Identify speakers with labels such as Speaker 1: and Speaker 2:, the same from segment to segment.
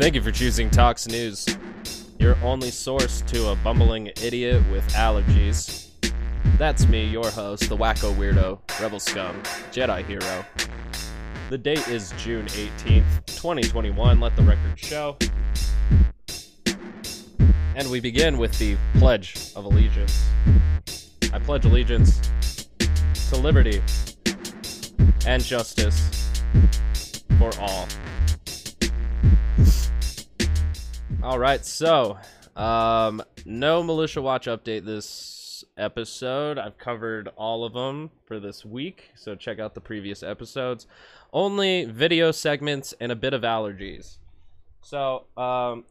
Speaker 1: Thank you for choosing Tox News, your only source to a bumbling idiot with allergies. That's me, your host, the wacko weirdo, Rebel Scum, Jedi Hero. The date is June 18th, 2021. Let the record show. And we begin with the Pledge of Allegiance. I pledge allegiance to liberty and justice for all. All right, so um, no militia watch update this episode. I've covered all of them for this week, so check out the previous episodes. Only video segments and a bit of allergies. So, um,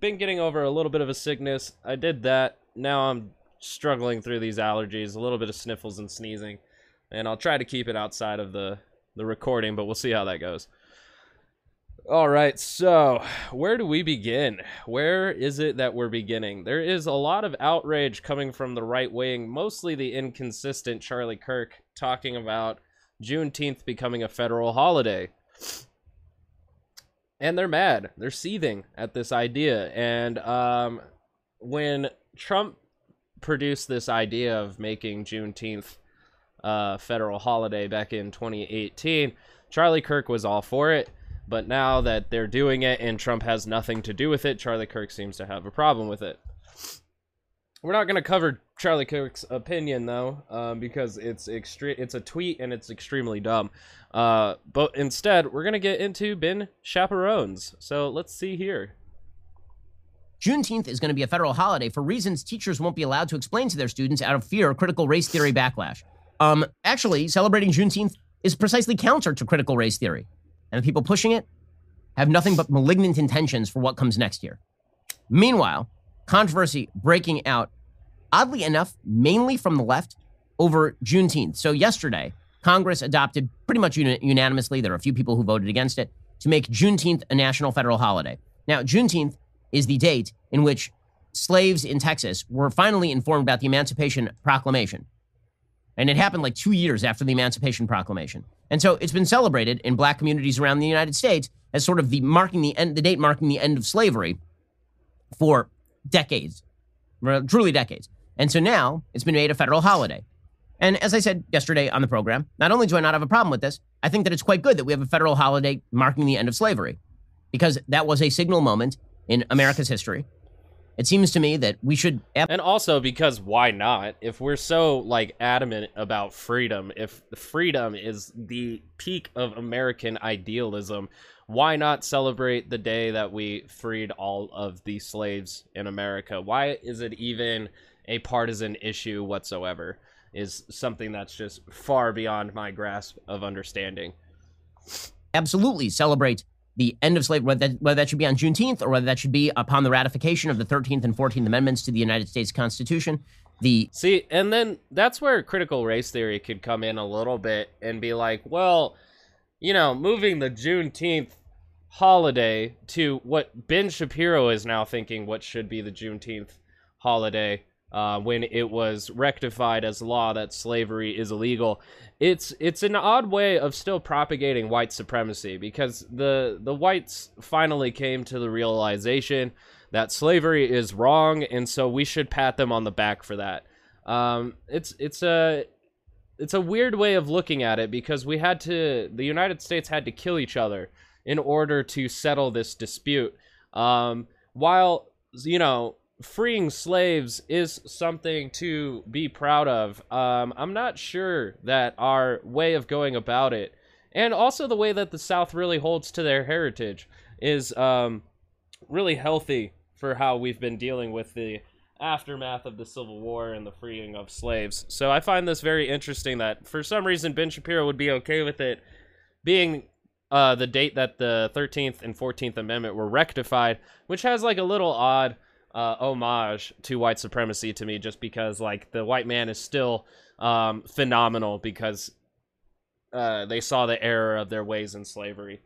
Speaker 1: been getting over a little bit of a sickness. I did that. Now I'm struggling through these allergies, a little bit of sniffles and sneezing, and I'll try to keep it outside of the the recording, but we'll see how that goes. All right, so where do we begin? Where is it that we're beginning? There is a lot of outrage coming from the right wing, mostly the inconsistent Charlie Kirk talking about Juneteenth becoming a federal holiday. And they're mad. They're seething at this idea. And um, when Trump produced this idea of making Juneteenth a federal holiday back in 2018, Charlie Kirk was all for it but now that they're doing it and Trump has nothing to do with it, Charlie Kirk seems to have a problem with it. We're not going to cover Charlie Kirk's opinion though, um, because it's extre- it's a tweet and it's extremely dumb. Uh, but instead, we're going to get into Ben Shapiro's. So let's see here.
Speaker 2: Juneteenth is going to be a federal holiday for reasons teachers won't be allowed to explain to their students out of fear of critical race theory backlash. Um, actually, celebrating Juneteenth is precisely counter to critical race theory and the people pushing it have nothing but malignant intentions for what comes next year. Meanwhile, controversy breaking out, oddly enough, mainly from the left over Juneteenth. So, yesterday, Congress adopted pretty much unanimously, there are a few people who voted against it, to make Juneteenth a national federal holiday. Now, Juneteenth is the date in which slaves in Texas were finally informed about the Emancipation Proclamation. And it happened like two years after the Emancipation Proclamation. And so it's been celebrated in black communities around the United States as sort of the marking the end, the date marking the end of slavery for decades, truly decades. And so now it's been made a federal holiday. And as I said yesterday on the program, not only do I not have a problem with this, I think that it's quite good that we have a federal holiday marking the end of slavery because that was a signal moment in America's history it seems to me that we should
Speaker 1: and also because why not? If we're so like adamant about freedom if freedom is the peak of american idealism why not celebrate the day that we freed all of the slaves in america? Why is it even a partisan issue whatsoever? Is something that's just far beyond my grasp of understanding.
Speaker 2: Absolutely celebrate the end of slavery, whether that, whether that should be on Juneteenth or whether that should be upon the ratification of the 13th and 14th Amendments to the United States Constitution. The
Speaker 1: see, and then that's where critical race theory could come in a little bit and be like, well, you know, moving the Juneteenth holiday to what Ben Shapiro is now thinking what should be the Juneteenth holiday uh, when it was rectified as law that slavery is illegal. It's it's an odd way of still propagating white supremacy because the the whites finally came to the realization that slavery is wrong, and so we should pat them on the back for that. Um, it's it's a it's a weird way of looking at it because we had to the United States had to kill each other in order to settle this dispute. Um, while you know freeing slaves is something to be proud of. Um, I'm not sure that our way of going about it, and also the way that the South really holds to their heritage, is um, really healthy for how we've been dealing with the aftermath of the Civil War and the freeing of slaves. So I find this very interesting that for some reason Ben Shapiro would be okay with it being uh, the date that the 13th and 14th Amendment were rectified, which has like a little odd uh, homage to white supremacy to me, just because like the white man is still um, phenomenal because uh, they saw the error of their ways in slavery.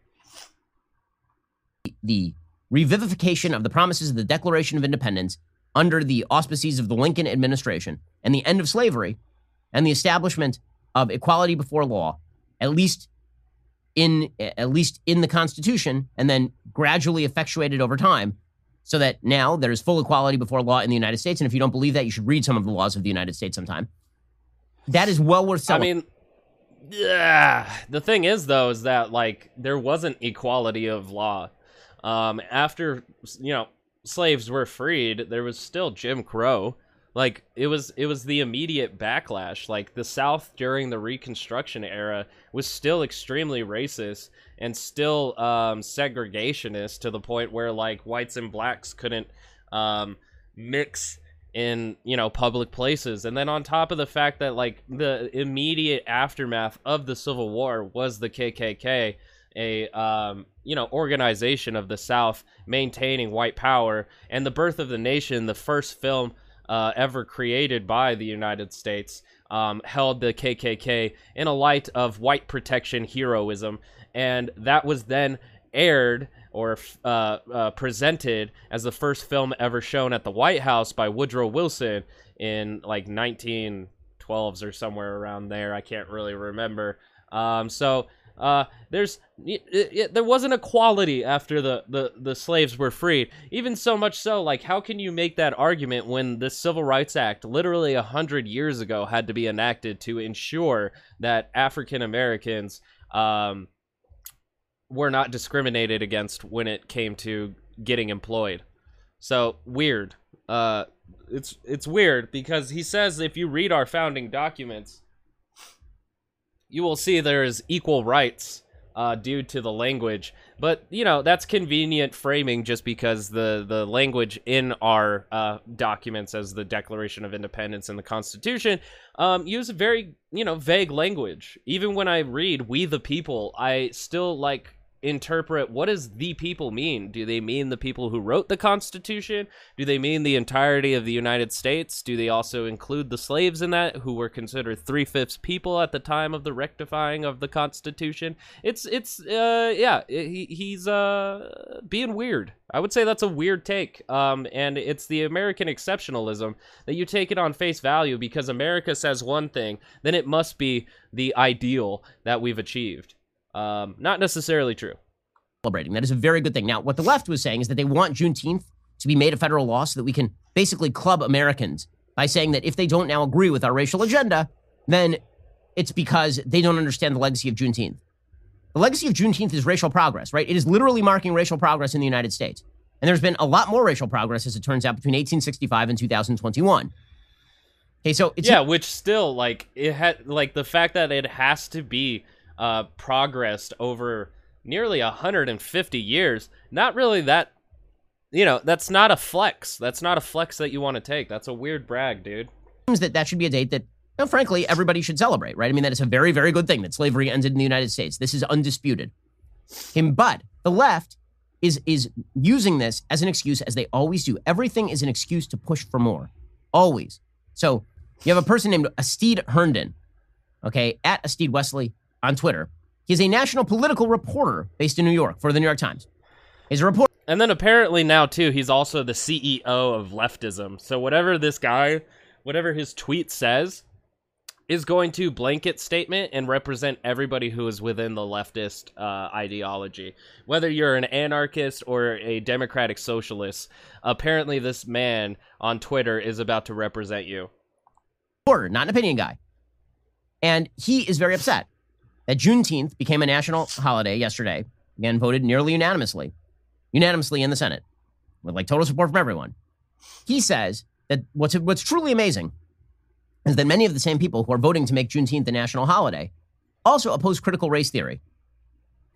Speaker 2: The revivification of the promises of the Declaration of Independence under the auspices of the Lincoln administration and the end of slavery and the establishment of equality before law, at least in at least in the Constitution, and then gradually effectuated over time, so that now there is full equality before law in the United States. And if you don't believe that, you should read some of the laws of the United States sometime. That is well worth
Speaker 1: I mean, yeah. The thing is, though, is that like there wasn't equality of law. Um, after you know slaves were freed, there was still Jim Crow. Like it was, it was the immediate backlash. Like the South during the Reconstruction era was still extremely racist and still um, segregationist to the point where like whites and blacks couldn't um, mix in you know public places and then on top of the fact that like the immediate aftermath of the civil war was the kkk a um, you know organization of the south maintaining white power and the birth of the nation the first film uh, ever created by the united states um, held the kkk in a light of white protection heroism and that was then aired or uh, uh, presented as the first film ever shown at the White House by Woodrow Wilson in like 1912s or somewhere around there. I can't really remember. Um, so uh, there's it, it, there wasn't equality after the, the, the slaves were freed. Even so much so, like how can you make that argument when the Civil Rights Act, literally a hundred years ago, had to be enacted to ensure that African Americans um, were not discriminated against when it came to getting employed. So weird. Uh, it's it's weird because he says if you read our founding documents, you will see there is equal rights uh, due to the language. But you know that's convenient framing, just because the the language in our uh, documents, as the Declaration of Independence and the Constitution, um, use a very you know vague language. Even when I read "We the People," I still like interpret what does the people mean? Do they mean the people who wrote the constitution? Do they mean the entirety of the united states? Do they also include the slaves in that who were considered three-fifths people at the time of the rectifying of the constitution? It's it's uh yeah he, he's uh being weird. I would say that's a weird take. Um and it's the american exceptionalism that you take it on face value because america says one thing then it must be the ideal that we've achieved um, not necessarily true.
Speaker 2: Celebrating. That is a very good thing. Now, what the left was saying is that they want Juneteenth to be made a federal law so that we can basically club Americans by saying that if they don't now agree with our racial agenda, then it's because they don't understand the legacy of Juneteenth. The legacy of Juneteenth is racial progress, right? It is literally marking racial progress in the United States. And there's been a lot more racial progress, as it turns out, between 1865 and 2021. Okay, so it's
Speaker 1: yeah, which still like it had like the fact that it has to be uh, progressed over nearly 150 years. Not really that, you know, that's not a flex. That's not a flex that you want to take. That's a weird brag, dude.
Speaker 2: Seems that that should be a date that, know, frankly, everybody should celebrate, right? I mean, that is a very, very good thing that slavery ended in the United States. This is undisputed. Him, but the left is is using this as an excuse, as they always do. Everything is an excuse to push for more, always. So you have a person named Astead Herndon, okay, at Astead Wesley on Twitter. He's a national political reporter based in New York for the New York Times. He's a reporter.
Speaker 1: And then apparently now too, he's also the CEO of leftism. So whatever this guy, whatever his tweet says, is going to blanket statement and represent everybody who is within the leftist uh, ideology. Whether you're an anarchist or a democratic socialist, apparently this man on Twitter is about to represent you.
Speaker 2: Reporter, not an opinion guy. And he is very upset that Juneteenth became a national holiday yesterday, again voted nearly unanimously, unanimously in the Senate, with like total support from everyone. He says that what's what's truly amazing is that many of the same people who are voting to make Juneteenth a national holiday also oppose critical race theory.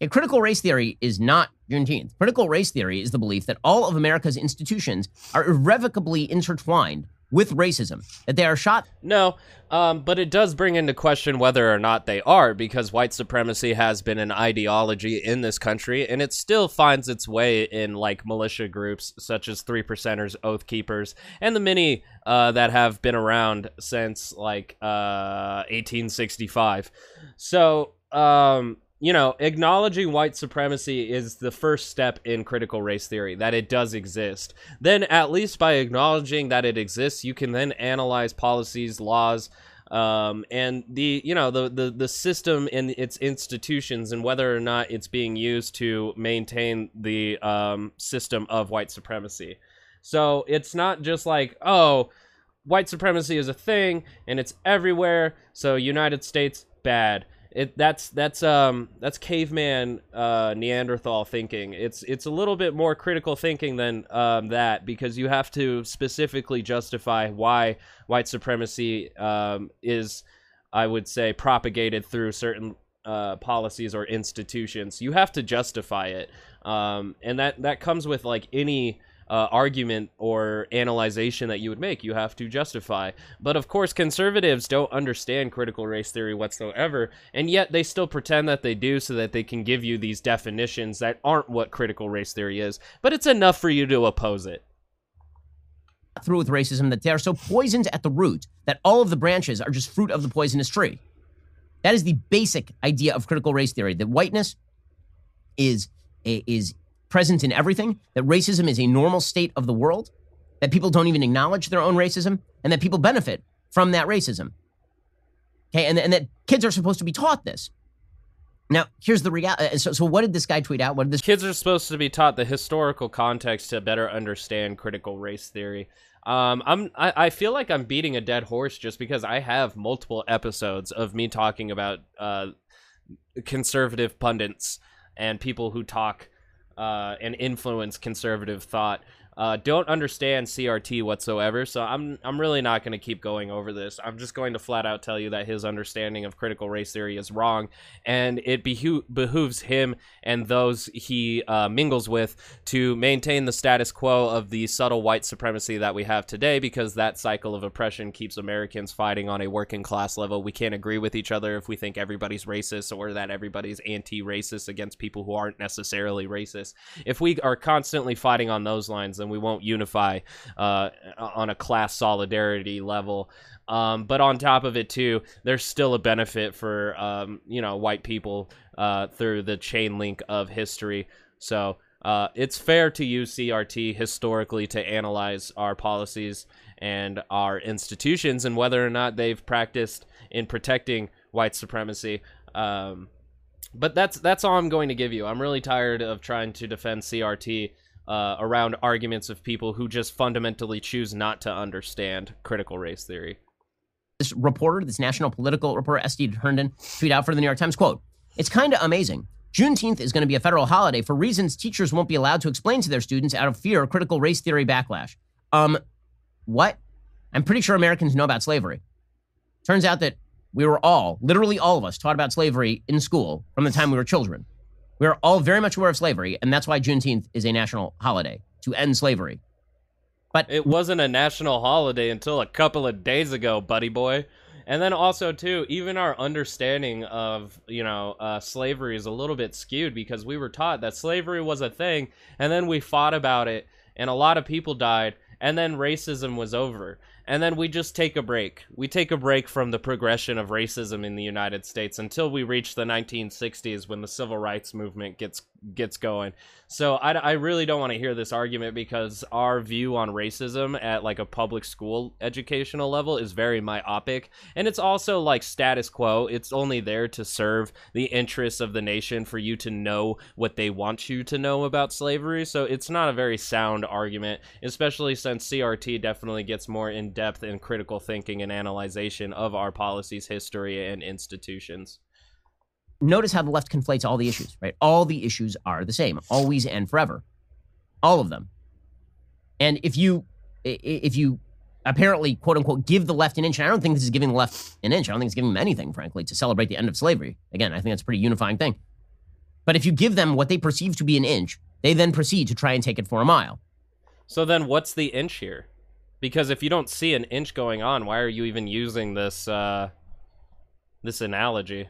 Speaker 2: A critical race theory is not Juneteenth. Critical race theory is the belief that all of America's institutions are irrevocably intertwined with racism, that they are shot.
Speaker 1: No, um, but it does bring into question whether or not they are, because white supremacy has been an ideology in this country, and it still finds its way in like militia groups such as Three Percenters, Oath Keepers, and the many uh, that have been around since like uh, 1865. So, um, you know, acknowledging white supremacy is the first step in critical race theory, that it does exist. Then, at least by acknowledging that it exists, you can then analyze policies, laws, um, and the you know the, the the system and its institutions and whether or not it's being used to maintain the um, system of white supremacy. So it's not just like oh, white supremacy is a thing and it's everywhere. So United States bad it that's that's um that's caveman uh neanderthal thinking. It's it's a little bit more critical thinking than um that because you have to specifically justify why white supremacy um is i would say propagated through certain uh, policies or institutions. You have to justify it. Um and that that comes with like any uh, argument or analyzation that you would make. You have to justify. But of course, conservatives don't understand critical race theory whatsoever, and yet they still pretend that they do so that they can give you these definitions that aren't what critical race theory is. But it's enough for you to oppose it.
Speaker 2: Through with racism that they are so poisoned at the root that all of the branches are just fruit of the poisonous tree. That is the basic idea of critical race theory that whiteness is is present in everything, that racism is a normal state of the world, that people don't even acknowledge their own racism, and that people benefit from that racism. Okay, and, and that kids are supposed to be taught this. Now, here's the reality. Uh, so, so, what did this guy tweet out? What did this
Speaker 1: kids are supposed to be taught the historical context to better understand critical race theory? Um, I'm I, I feel like I'm beating a dead horse just because I have multiple episodes of me talking about uh, conservative pundits and people who talk uh, and influence conservative thought uh, don't understand CRT whatsoever. So I'm I'm really not going to keep going over this. I'm just going to flat out tell you that his understanding of critical race theory is wrong, and it beho- behooves him and those he uh, mingles with to maintain the status quo of the subtle white supremacy that we have today, because that cycle of oppression keeps Americans fighting on a working class level. We can't agree with each other if we think everybody's racist or that everybody's anti-racist against people who aren't necessarily racist. If we are constantly fighting on those lines, then and we won't unify uh, on a class solidarity level. Um, but on top of it too, there's still a benefit for um, you know white people uh, through the chain link of history. So uh, it's fair to use CRT historically to analyze our policies and our institutions and whether or not they've practiced in protecting white supremacy. Um, but that's that's all I'm going to give you. I'm really tired of trying to defend CRT uh, around arguments of people who just fundamentally choose not to understand critical race theory.
Speaker 2: This reporter, this national political reporter, Astead Herndon, tweet out for the New York Times, quote, It's kind of amazing. Juneteenth is going to be a federal holiday for reasons teachers won't be allowed to explain to their students out of fear of critical race theory backlash. Um, what? I'm pretty sure Americans know about slavery. Turns out that we were all, literally all of us, taught about slavery in school from the time we were children. We are all very much aware of slavery, and that's why Juneteenth is a national holiday to end slavery.
Speaker 1: But it wasn't a national holiday until a couple of days ago, buddy boy. And then also too, even our understanding of you know uh, slavery is a little bit skewed because we were taught that slavery was a thing, and then we fought about it, and a lot of people died, and then racism was over and then we just take a break. We take a break from the progression of racism in the United States until we reach the 1960s when the civil rights movement gets gets going. So I, I really don't want to hear this argument because our view on racism at like a public school educational level is very myopic and it's also like status quo. It's only there to serve the interests of the nation for you to know what they want you to know about slavery. So it's not a very sound argument, especially since CRT definitely gets more in depth in critical thinking and analyzation of our policies, history, and institutions
Speaker 2: notice how the left conflates all the issues, right? All the issues are the same, always and forever. All of them. And if you if you apparently quote unquote give the left an inch, and I don't think this is giving the left an inch. I don't think it's giving them anything, frankly, to celebrate the end of slavery. Again, I think that's a pretty unifying thing. But if you give them what they perceive to be an inch, they then proceed to try and take it for a mile.
Speaker 1: So then what's the inch here? Because if you don't see an inch going on, why are you even using this uh this analogy?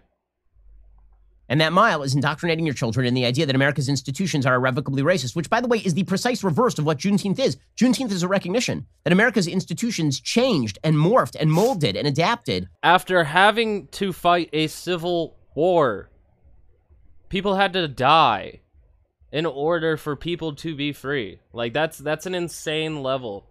Speaker 2: And that mile is indoctrinating your children in the idea that America's institutions are irrevocably racist, which, by the way, is the precise reverse of what Juneteenth is. Juneteenth is a recognition that America's institutions changed and morphed and molded and adapted.
Speaker 1: After having to fight a civil war, people had to die in order for people to be free. Like that's that's an insane level.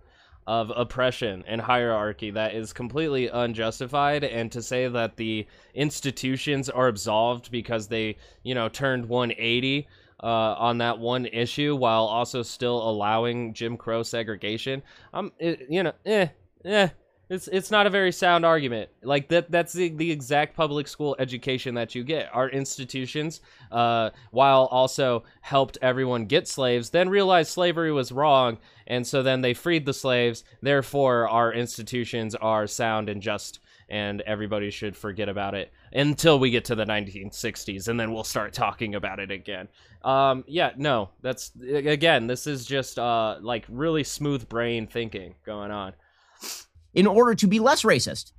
Speaker 1: Of oppression and hierarchy that is completely unjustified. And to say that the institutions are absolved because they you know turned 180 uh, on that one issue while also still allowing jim crow segregation um it, you know eh eh it's it's not a very sound argument. Like that that's the, the exact public school education that you get. Our institutions, uh, while also helped everyone get slaves, then realized slavery was wrong, and so then they freed the slaves. Therefore, our institutions are sound and just, and everybody should forget about it until we get to the 1960s, and then we'll start talking about it again. Um, yeah, no, that's again, this is just uh like really smooth brain thinking going on
Speaker 2: in order to be less racist.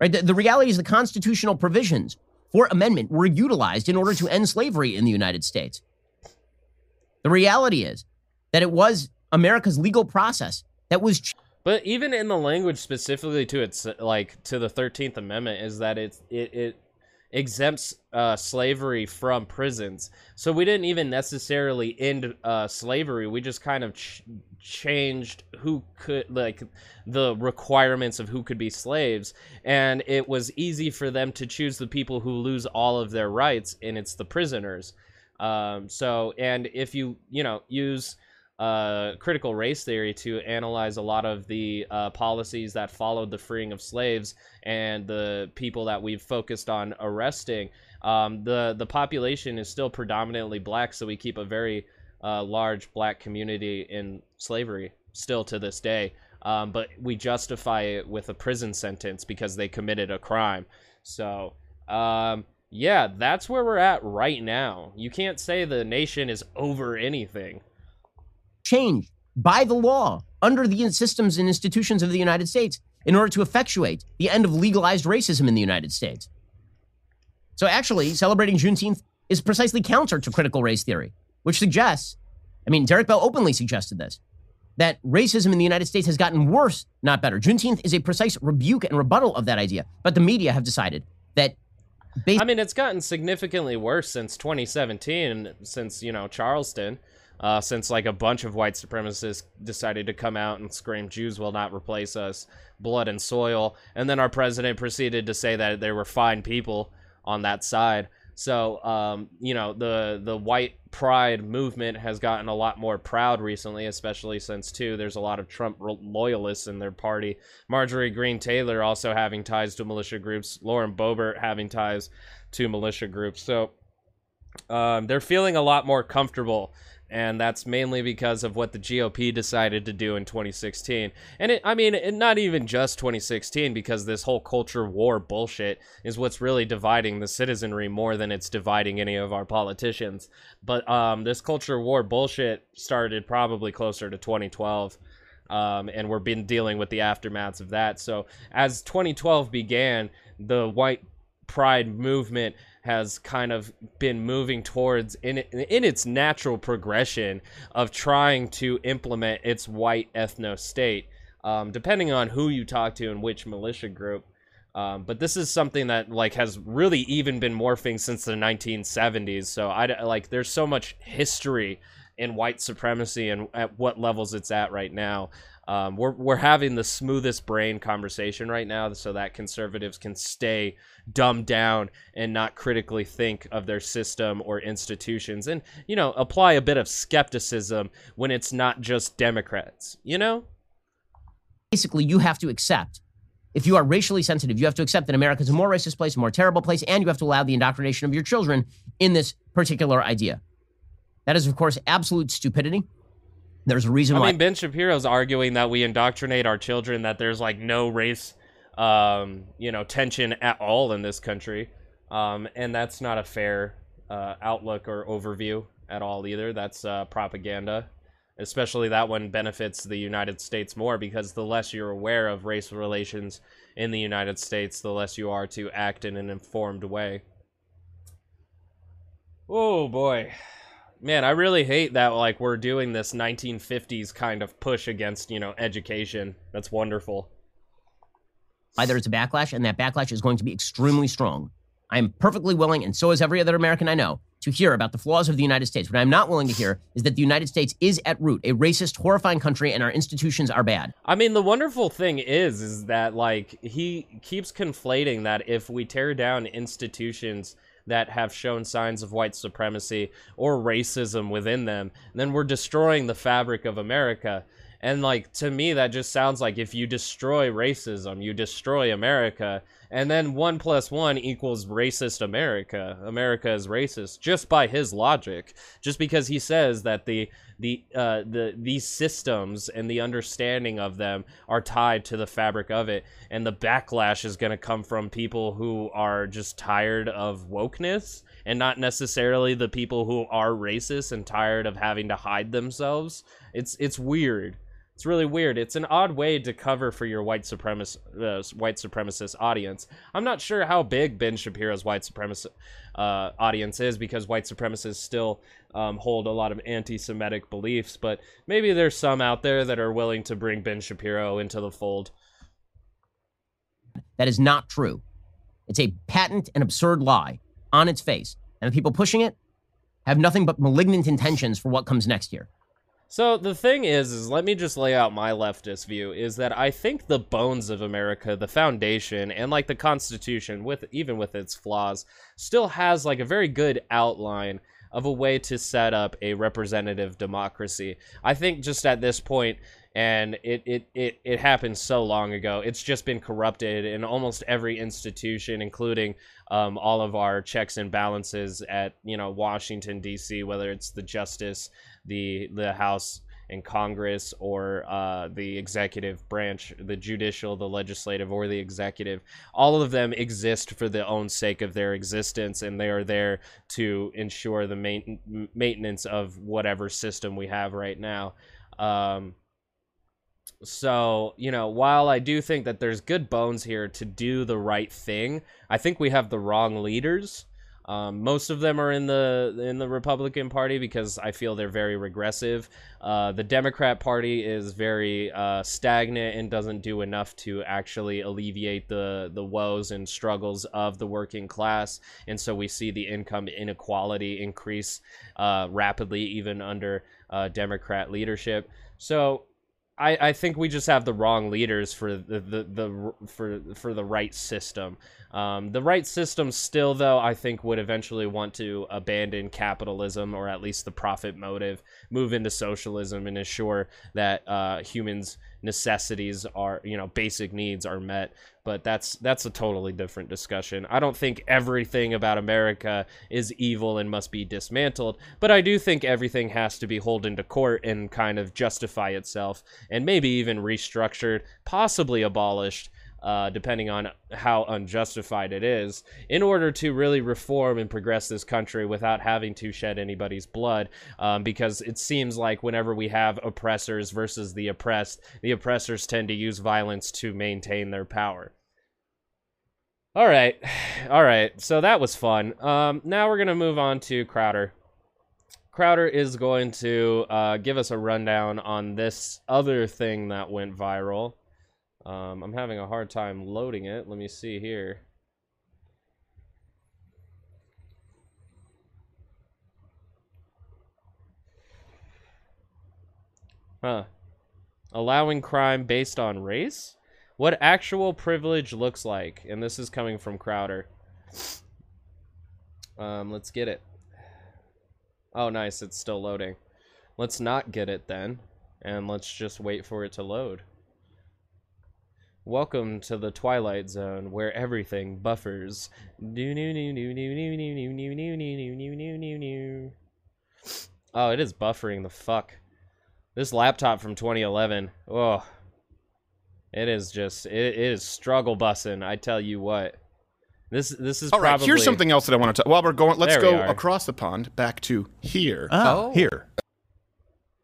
Speaker 2: Right? The, the reality is the constitutional provisions for amendment were utilized in order to end slavery in the United States. The reality is that it was America's legal process that was. Ch-
Speaker 1: but even in the language specifically to its like to the Thirteenth Amendment is that it's it, it exempts uh, slavery from prisons. So we didn't even necessarily end uh, slavery. We just kind of ch- changed who could like the requirements of who could be slaves, and it was easy for them to choose the people who lose all of their rights, and it's the prisoners. Um, so, and if you you know use uh, critical race theory to analyze a lot of the uh, policies that followed the freeing of slaves and the people that we've focused on arresting. Um, the the population is still predominantly black, so we keep a very uh, large black community in slavery still to this day. Um, but we justify it with a prison sentence because they committed a crime. So, um, yeah, that's where we're at right now. You can't say the nation is over anything
Speaker 2: changed by the law under the systems and institutions of the United States in order to effectuate the end of legalized racism in the United States. So, actually, celebrating Juneteenth is precisely counter to critical race theory, which suggests, I mean, Derek Bell openly suggested this, that racism in the United States has gotten worse, not better. Juneteenth is a precise rebuke and rebuttal of that idea, but the media have decided that.
Speaker 1: I mean, it's gotten significantly worse since 2017, since, you know, Charleston uh, since like a bunch of white supremacists decided to come out and scream Jews will not replace us, blood and soil, and then our president proceeded to say that there were fine people on that side. So, um, you know, the the white pride movement has gotten a lot more proud recently, especially since too there's a lot of Trump loyalists in their party. Marjorie Greene Taylor also having ties to militia groups, Lauren Boebert having ties to militia groups. So, um, they're feeling a lot more comfortable and that's mainly because of what the GOP decided to do in 2016. And it, I mean, it, not even just 2016, because this whole culture war bullshit is what's really dividing the citizenry more than it's dividing any of our politicians. But um, this culture war bullshit started probably closer to 2012. Um, and we're been dealing with the aftermaths of that. So as 2012 began, the white pride movement has kind of been moving towards in in its natural progression of trying to implement its white ethno state. Um, depending on who you talk to and which militia group. Um, but this is something that like has really even been morphing since the 1970s. So I like there's so much history in white supremacy and at what levels it's at right now. Um, we're we're having the smoothest brain conversation right now, so that conservatives can stay dumbed down and not critically think of their system or institutions, and you know apply a bit of skepticism when it's not just Democrats. You know,
Speaker 2: basically, you have to accept. If you are racially sensitive, you have to accept that America is a more racist place, a more terrible place, and you have to allow the indoctrination of your children in this particular idea. That is, of course, absolute stupidity. There's a reason
Speaker 1: I
Speaker 2: why.
Speaker 1: I mean, Ben Shapiro's arguing that we indoctrinate our children, that there's like no race, um, you know, tension at all in this country. Um, and that's not a fair uh, outlook or overview at all either. That's uh, propaganda. Especially that one benefits the United States more because the less you're aware of race relations in the United States, the less you are to act in an informed way. Oh boy man, I really hate that like we're doing this 1950s kind of push against, you know, education. That's wonderful.
Speaker 2: Either it's a backlash and that backlash is going to be extremely strong. I am perfectly willing and so is every other American I know to hear about the flaws of the United States. What I'm not willing to hear is that the United States is at root a racist, horrifying country and our institutions are bad.
Speaker 1: I mean, the wonderful thing is, is that like he keeps conflating that if we tear down institutions that have shown signs of white supremacy or racism within them, then we're destroying the fabric of America. And like to me, that just sounds like if you destroy racism, you destroy America, and then one plus one equals racist America. America is racist just by his logic, just because he says that the the uh, the these systems and the understanding of them are tied to the fabric of it, and the backlash is going to come from people who are just tired of wokeness and not necessarily the people who are racist and tired of having to hide themselves. It's it's weird. It's really weird. It's an odd way to cover for your white supremacist uh, white supremacist audience. I'm not sure how big Ben Shapiro's white supremacist uh, audience is because white supremacists still um, hold a lot of anti-Semitic beliefs, but maybe there's some out there that are willing to bring Ben Shapiro into the fold.
Speaker 2: That is not true. It's a patent and absurd lie on its face, and the people pushing it have nothing but malignant intentions for what comes next year.
Speaker 1: So the thing is, is let me just lay out my leftist view is that I think the bones of America, the foundation, and like the Constitution, with even with its flaws, still has like a very good outline of a way to set up a representative democracy. I think just at this point, and it, it, it, it happened so long ago. It's just been corrupted in almost every institution, including um, all of our checks and balances at you know Washington D.C., whether it's the Justice the the House and Congress or uh, the executive branch, the judicial, the legislative, or the executive. All of them exist for the own sake of their existence, and they are there to ensure the main- maintenance of whatever system we have right now. Um, so, you know, while I do think that there's good bones here to do the right thing, I think we have the wrong leaders. Um, most of them are in the in the Republican Party because I feel they're very regressive. Uh, the Democrat Party is very uh, stagnant and doesn't do enough to actually alleviate the the woes and struggles of the working class, and so we see the income inequality increase uh, rapidly even under uh, Democrat leadership. So I, I think we just have the wrong leaders for the, the, the for for the right system. Um, the right system still, though, I think would eventually want to abandon capitalism or at least the profit motive, move into socialism, and ensure that uh, humans' necessities are, you know, basic needs are met. But that's that's a totally different discussion. I don't think everything about America is evil and must be dismantled, but I do think everything has to be hauled into court and kind of justify itself, and maybe even restructured, possibly abolished uh, depending on how unjustified it is, in order to really reform and progress this country without having to shed anybody's blood. Um, because it seems like whenever we have oppressors versus the oppressed, the oppressors tend to use violence to maintain their power. All right, all right. So that was fun. Um, now we're gonna move on to Crowder. Crowder is going to uh, give us a rundown on this other thing that went viral. Um, I'm having a hard time loading it. Let me see here. Huh. Allowing crime based on race? What actual privilege looks like. And this is coming from Crowder. Um, let's get it. Oh, nice. It's still loading. Let's not get it then. And let's just wait for it to load. Welcome to the Twilight Zone, where everything buffers. Oh, it is buffering the fuck. This laptop from 2011. Oh, it is just it, it is struggle bussing. I tell you what. This this is
Speaker 3: All right,
Speaker 1: probably
Speaker 3: here's something else that I want to. Talk. While we're going, let's
Speaker 1: There we
Speaker 3: go
Speaker 1: are.
Speaker 3: across the pond back to here.
Speaker 4: Oh.
Speaker 3: here.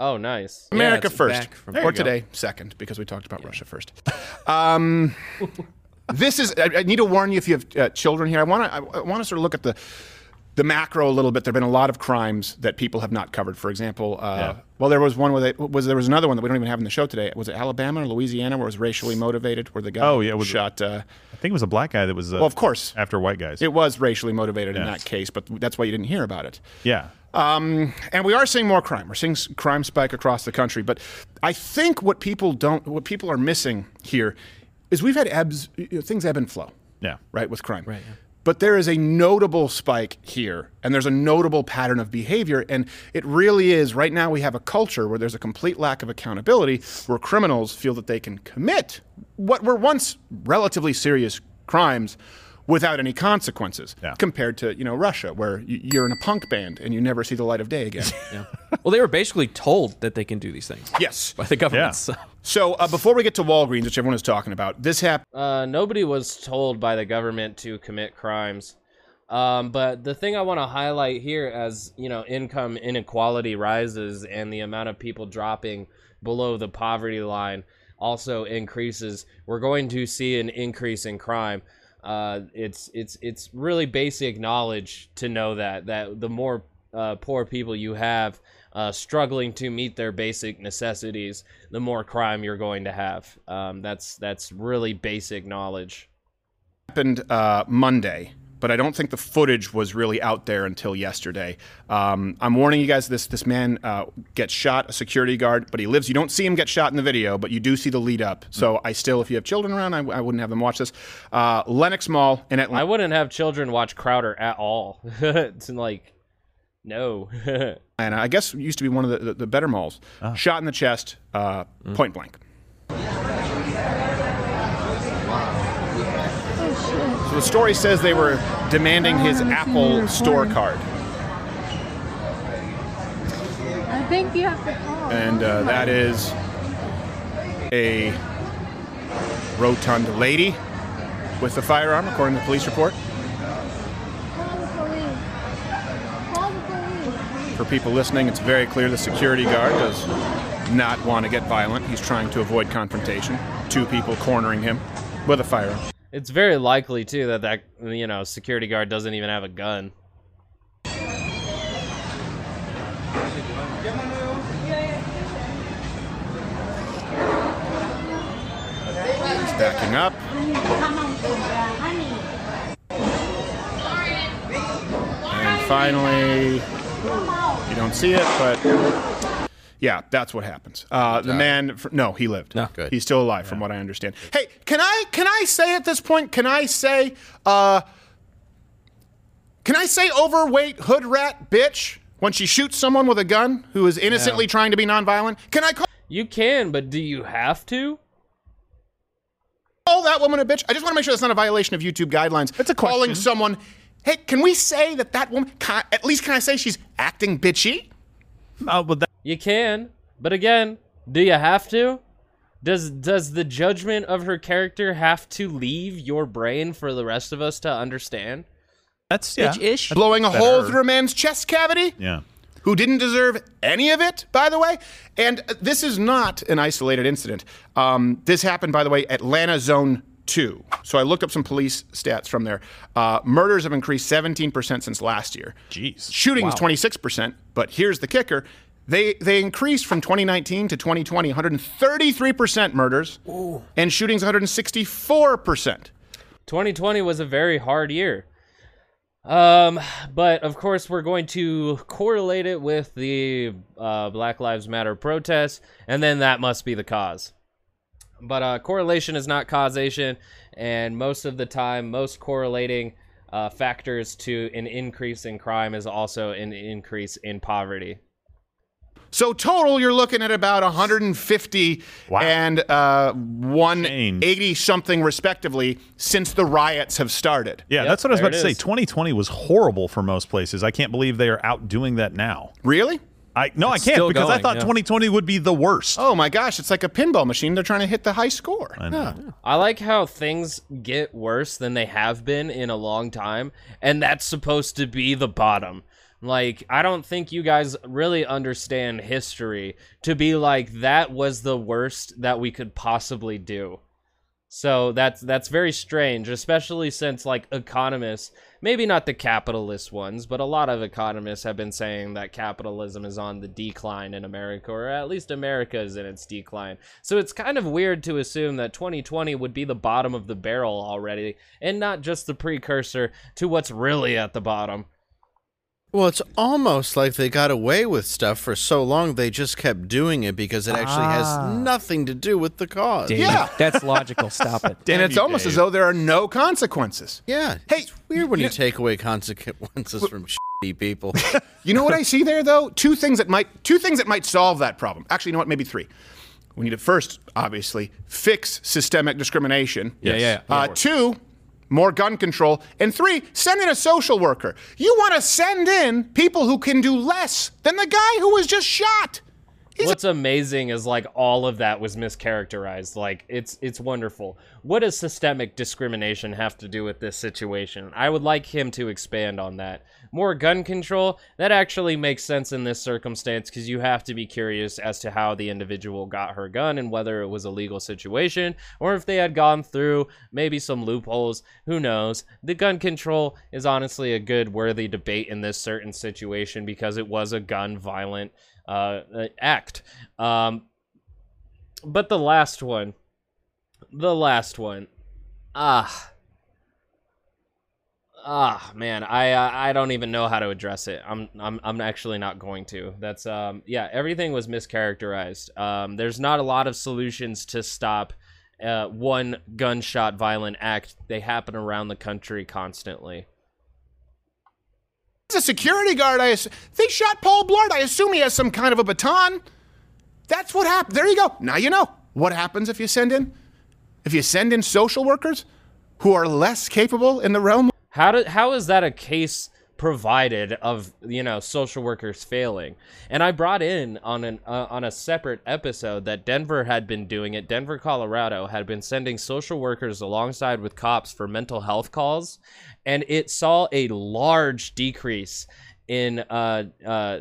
Speaker 1: Oh, nice.
Speaker 3: America
Speaker 4: it's
Speaker 3: first,
Speaker 4: from-
Speaker 3: or
Speaker 4: There you go.
Speaker 3: today second, because we talked about Russia first. Um, this is. I, I need to warn you if you have uh, children here. I want to. I, I want to sort of look at the the macro a little bit. There have been a lot of crimes that people have not covered. For example, uh,
Speaker 4: Yeah.
Speaker 3: well, there was one where they, was there was another one that we don't even have in the show today. Was it Alabama or Louisiana where it was racially motivated, where the guy
Speaker 4: Oh, yeah, it was-
Speaker 3: shot? Uh,
Speaker 4: I think it was a black guy that was. Uh,
Speaker 3: well, of course,
Speaker 4: after white guys.
Speaker 3: it was racially motivated in that case, but that's why you didn't hear about it.
Speaker 4: yeah.
Speaker 3: Um, and we are seeing more crime. We're seeing crime spike across the country. But I think what people don't, what people are missing here, is we've had ebbs, you know, things ebb and flow,
Speaker 4: Yeah.
Speaker 3: right, with crime. Right. But there is a notable spike here, and there's a notable pattern of behavior. And it really is right now we have a culture where there's a complete lack of accountability, where criminals feel that they can commit what were once relatively serious crimes without any consequences
Speaker 4: Yeah.
Speaker 3: compared to you know Russia where you're in a punk band and you never see the light of day again.
Speaker 5: Well, they were basically told that they can do these things
Speaker 3: yes.
Speaker 5: by the government.
Speaker 4: Yeah.
Speaker 5: So.
Speaker 3: So uh, before we get to Walgreens, which everyone is talking about, this happened.
Speaker 1: Uh, nobody was told by the government to commit crimes. Um, but the thing I want to highlight here, as you know, income inequality rises and the amount of people dropping below the poverty line also increases, we're going to see an increase in crime. Uh, it's it's it's really basic knowledge to know that that the more uh, poor people you have uh, struggling to meet their basic necessities, the more crime you're going to have. Um, that's that's really basic knowledge.
Speaker 3: happened uh, Monday, but I don't think the footage was really out there until yesterday. Um, I'm warning you guys: this this man uh, gets shot, a security guard, but he lives. You don't see him get shot in the video, but you do see the lead up. So I still, if you have children around, I, I wouldn't have them watch this. Uh, Lenox Mall in Atlanta.
Speaker 1: I wouldn't have children watch Crowder at all. it's like, no.
Speaker 3: and I guess it used to be one of the, the, the better malls. Shot in the chest, uh, point blank. The story says they were demanding his Apple store card.
Speaker 6: I think you have to call.
Speaker 3: and uh, that is a rotund lady with a firearm, according to the police report.
Speaker 6: Call the police. Call the police.
Speaker 3: For people listening, it's very clear the security guard does not want to get violent. He's trying to avoid confrontation. Two people cornering him with a firearm.
Speaker 1: It's very likely too that that you know security guard doesn't even have a gun.
Speaker 3: He's backing up. And finally, you don't see it, but yeah, that's what happens. Uh, the man, no, he lived.
Speaker 5: No.
Speaker 3: Good. He's still alive, from what I understand. Hey, can I can I say at this point? Can I say? Uh, can I say overweight hood rat bitch when she shoots someone with a gun who is innocently trying to be nonviolent? Can I call?
Speaker 1: You can, but do you have to?
Speaker 3: call that woman a bitch? I just want to make sure that's not a violation of YouTube guidelines.
Speaker 4: It's a
Speaker 3: calling someone. Hey, can we say that that woman? Can at least can I say she's acting bitchy?
Speaker 4: Uh, well, that,
Speaker 1: You can, but again, do you have to? Does does the judgment of her character have to leave your brain for the rest of us to understand?
Speaker 4: that's yeah.
Speaker 5: Ish.
Speaker 3: Blowing a hole through a man's chest cavity?
Speaker 4: Yeah.
Speaker 3: Who didn't deserve any of it, by the way? And uh, this is not an isolated incident. Um, this happened, by the way, Atlanta Zone 2. So I looked up some police stats from there. Uh, murders have increased 17% since last year.
Speaker 4: Jeez.
Speaker 3: Shootings 26%, but here's the kicker. They they increased from 2019 to 2020 133% murders Ooh. and shootings 164%.
Speaker 1: 2020 was a very hard year. Um, but of course, we're going to correlate it with the uh, Black Lives Matter protests, and then that must be the cause. But uh, correlation is not causation, and most of the time, most correlating uh, factors to an increase in crime is also an increase in poverty.
Speaker 3: So total, you're looking at about 150
Speaker 4: Wow.
Speaker 3: and uh, 180 something respectively since the riots have started.
Speaker 4: Yeah,
Speaker 1: Yep,
Speaker 4: that's what I was about
Speaker 1: it
Speaker 4: to say. 2020 was horrible for most places. I can't believe they are outdoing that now.
Speaker 3: Really?
Speaker 4: I no,
Speaker 5: It's
Speaker 4: I can't
Speaker 5: still
Speaker 4: because I thought
Speaker 5: yeah.
Speaker 4: 2020 would be the worst.
Speaker 3: Oh my gosh, it's like a pinball machine. They're trying to hit the high score.
Speaker 4: I know.
Speaker 1: I like how things get worse than they have been in a long time, and that's supposed to be the bottom. Like, I don't think you guys really understand history to be like that was the worst that we could possibly do. So that's that's very strange, especially since like economists maybe not the capitalist ones, but a lot of economists have been saying that capitalism is on the decline in America, or at least America is in its decline. So it's kind of weird to assume that 2020 would be the bottom of the barrel already, and not just the precursor to what's really at the bottom.
Speaker 7: Well, it's almost like they got away with stuff for so long they just kept doing it because it actually has nothing to do with the cause.
Speaker 5: Dave,
Speaker 3: Yeah.
Speaker 5: that's logical. Stop it.
Speaker 3: and it's
Speaker 4: you,
Speaker 3: almost
Speaker 4: Dave.
Speaker 3: as though there are no consequences.
Speaker 7: Yeah.
Speaker 3: Hey,
Speaker 7: it's weird when you,
Speaker 3: you-
Speaker 7: take away consequences from shitty people.
Speaker 3: You know what I see there, though? Two things that might two things that might solve that problem. Actually, you know what? Maybe three. We need to first, obviously, fix systemic discrimination.
Speaker 5: Yeah, yeah, yeah.
Speaker 3: Uh, two, more gun control, and three, send in a social worker. You want to send in people who can do less than the guy who was just shot.
Speaker 1: What's amazing is like all of that was mischaracterized. Like it's it's wonderful. What does systemic discrimination have to do with this situation? I would like him to expand on that. More gun control, that actually makes sense in this circumstance because you have to be curious as to how the individual got her gun and whether it was a legal situation or if they had gone through maybe some loopholes. Who knows? The gun control is honestly a good, worthy debate in this certain situation because it was a gun violent uh, uh, act. Um, but the last one, the last one, ah, ah, man, I I I don't even know how to address it. I'm I'm I'm actually not going to. That's um yeah, everything was mischaracterized. Um, there's not a lot of solutions to stop. Uh, one gunshot violent act. They happen around the country constantly.
Speaker 3: He's a security guard. I ass- they shot Paul Blart. I assume he has some kind of a baton. That's what happened. There you go. Now you know what happens if you send in if you send in social workers who are less capable in the realm
Speaker 1: How do, how is that a case provided of you know social workers failing? And I brought in on an uh, on a separate episode that Denver had been doing it. Denver, Colorado had been sending social workers alongside with cops for mental health calls, and it saw a large decrease in uh uh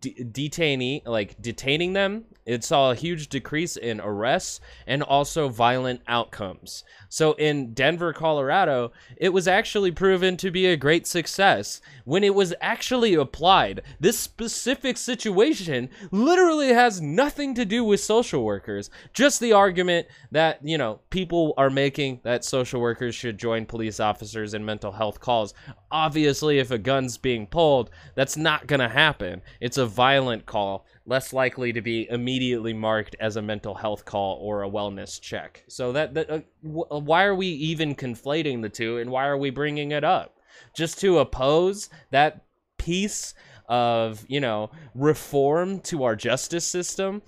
Speaker 1: de- detainee like detaining them it saw a huge decrease in arrests and also violent outcomes. So in denver colorado it was actually proven to be a great success. When it was actually applied this specific situation literally has nothing to do with social workers. Just the argument that you know people are making that social workers should join police officers in mental health calls. Obviously if a gun's being pulled that's not going to happen. It's a violent call less likely to be immediately marked as a mental health call or a wellness check. So that, that uh, w- why are we even conflating the two and why are we bringing it up? Just to oppose that piece of you know reform to our justice system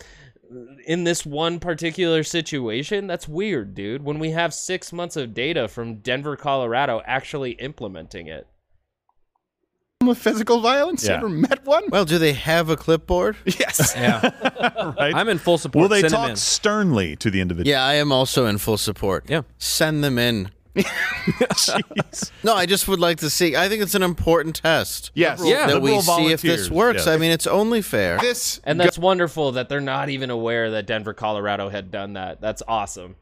Speaker 1: in this one particular situation? That's weird dude when we have six months of data from denver colorado actually implementing it
Speaker 3: of physical violence. You ever met one?
Speaker 7: well, do they have a clipboard?
Speaker 3: yes.
Speaker 5: Yeah.
Speaker 4: right?
Speaker 5: I'm in full support.
Speaker 4: Will they
Speaker 5: Send 'em
Speaker 4: talk sternly to the individual?
Speaker 7: Yeah, I am also in full support.
Speaker 5: Yeah.
Speaker 7: Send them in. No, I just would like to see. I think it's an important test.
Speaker 3: Yes.
Speaker 5: Yeah.
Speaker 7: That we
Speaker 4: Liberal
Speaker 7: see if this works.
Speaker 4: yeah.
Speaker 7: I mean, it's only fair.
Speaker 3: This
Speaker 1: and that's wonderful that they're not even aware that denver colorado had done that that's awesome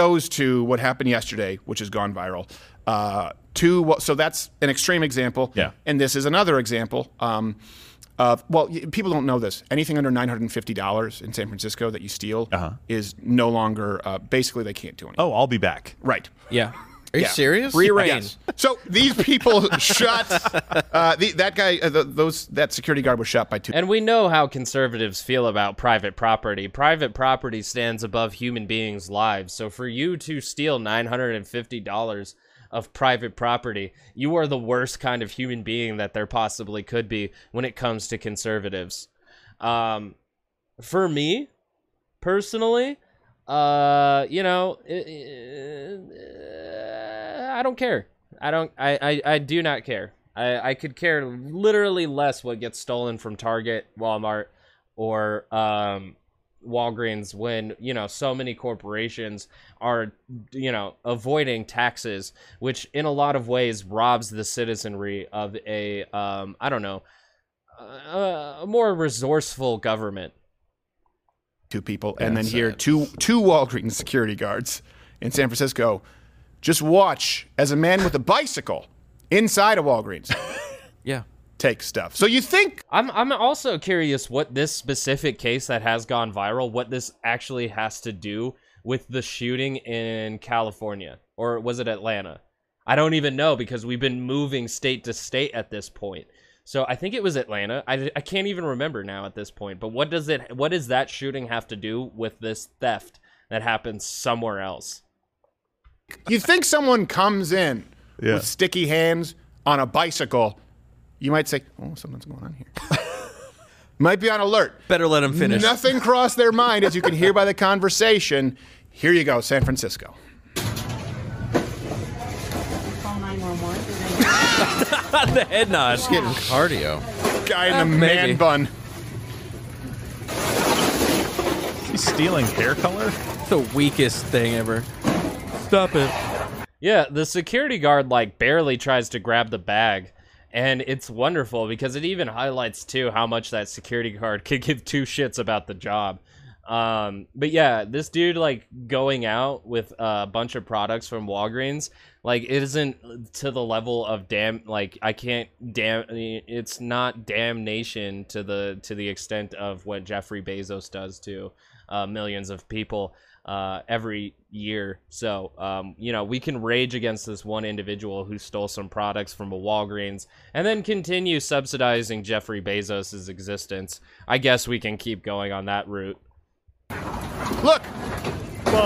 Speaker 3: goes to what happened yesterday, which has gone viral. Uh, to what? So that's an extreme example.
Speaker 4: Yeah.
Speaker 3: And this is another example. Um, of well, people don't know this. Anything under nine hundred and fifty dollars in San Francisco that you steal
Speaker 4: Uh-huh.
Speaker 3: is no longer. Uh, basically, they can't do anything.
Speaker 4: Oh, I'll be back.
Speaker 3: Right.
Speaker 5: Yeah.
Speaker 7: Are you
Speaker 3: yeah.
Speaker 7: serious?
Speaker 5: Free reign.
Speaker 3: Yes. So these people shot uh, the, that guy. Uh, th those that security guard was shot by two.
Speaker 1: And we know how conservatives feel about private property. Private property stands above human beings' lives. So for you to steal $950 of private property, you are the worst kind of human being that there possibly could be when it comes to conservatives. Um, for me, personally, uh, you know, uh, I don't care. I don't. I. I, I do not care. I, I could care literally less what gets stolen from Target, Walmart, or um, Walgreens when you know so many corporations are you know avoiding taxes, which in a lot of ways robs the citizenry of a um, I don't know a, a more resourceful government.
Speaker 3: two people, and then here two two Walgreens security guards in San Francisco. Just watch as a man with a bicycle inside a Walgreens
Speaker 5: Yeah.
Speaker 3: take stuff. So you think
Speaker 1: I'm I'm also curious what this specific case that has gone viral, what this actually has to do with the shooting in California or was it Atlanta? I don't even know because we've been moving state to state at this point. So I think it was Atlanta. I, I can't even remember now at this point. But what does it what does that shooting have to do with this theft that happens somewhere else?
Speaker 3: You think someone comes in
Speaker 4: Yeah.
Speaker 3: with sticky hands on a bicycle, you might say, "Oh, something's going on here." might be on alert.
Speaker 5: Better let him finish.
Speaker 3: Nothing crossed their mind, as you can hear by the conversation. Here you go, San Francisco.
Speaker 5: the head nod.
Speaker 7: Getting cardio.
Speaker 3: Guy in the ah, man
Speaker 5: maybe.
Speaker 3: bun.
Speaker 4: He's stealing hair color.
Speaker 5: The weakest thing ever. Stop it.
Speaker 1: Yeah, the security guard like barely tries to grab the bag. And it's wonderful because it even highlights too how much that security guard could give two shits about the job. Um, but yeah, this dude like going out with a bunch of products from Walgreens, like it isn't to the level of damn. Like I can't damn. It's not damnation to the to the extent of what Jeffrey Bezos does to uh, millions of people uh, every year. So, um, you know, we can rage against this one individual who stole some products from a Walgreens and then continue subsidizing Jeffrey Bezos' existence. I guess we can keep going on that route.
Speaker 3: Look,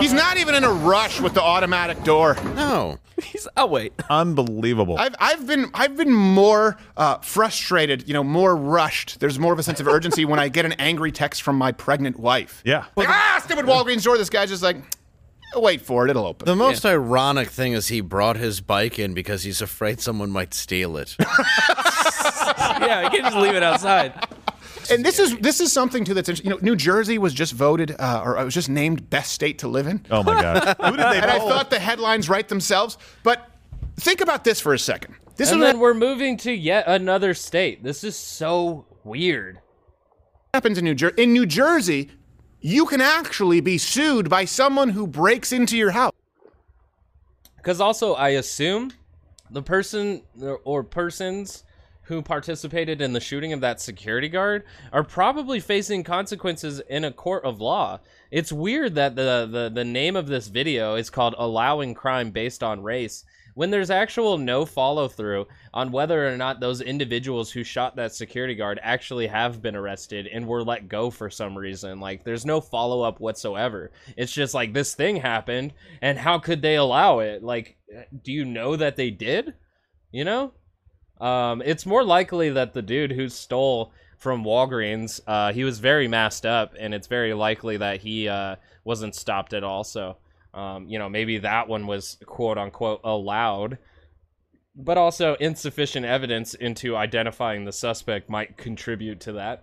Speaker 3: he's not even in a rush with the automatic door.
Speaker 7: No.
Speaker 5: He's. Oh wait.
Speaker 4: Unbelievable.
Speaker 3: I've, I've been I've been more uh, frustrated, you know, more rushed. There's more of a sense of urgency when I get an angry text from my pregnant wife.
Speaker 4: yeah.
Speaker 3: Like, ah, stupid Walgreens door. This guy's just like, wait for it, it'll open.
Speaker 7: The most ironic thing is he brought his bike in because he's afraid someone might steal it.
Speaker 5: Yeah, you can just leave it outside.
Speaker 3: And this is this is something too that's interesting. You know, New Jersey was just voted uh, or it was just named best state to live in.
Speaker 4: Oh my God. Who did they
Speaker 3: and I thought the headlines write themselves. But think about this for a second. This
Speaker 1: And
Speaker 3: is
Speaker 1: then
Speaker 3: what
Speaker 1: we're moving to yet another state. This is so weird.
Speaker 3: happens in New Jersey. In New Jersey, you can actually be sued by someone who breaks into your house.
Speaker 1: Because also, I assume the person or persons who participated in the shooting of that security guard are probably facing consequences in a court of law. It's weird that the, the, the name of this video is called Allowing Crime Based on Race when there's actual no follow through on whether or not those individuals who shot that security guard actually have been arrested and were let go for some reason. Like, there's no follow up whatsoever. It's just like this thing happened, and how could they allow it? Like, do you know that they did? You know? Um, it's more likely that the dude who stole from Walgreens, uh, he was very masked up, and it's very likely that he uh, wasn't stopped at all. So, um, you know, maybe that one was quote unquote allowed, but also insufficient evidence into identifying the suspect might contribute to that.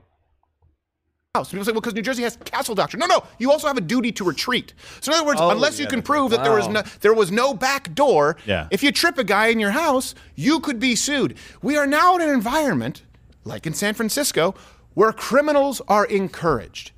Speaker 3: House. People say, well, because New Jersey has castle doctrine. No, no. You also have a duty to retreat. So in other words,
Speaker 4: Oh,
Speaker 3: unless you can prove that there was no there was no back door,
Speaker 4: Yeah.
Speaker 3: if you trip a guy in your house, you could be sued. We are now in an environment, like in San Francisco, where criminals are encouraged,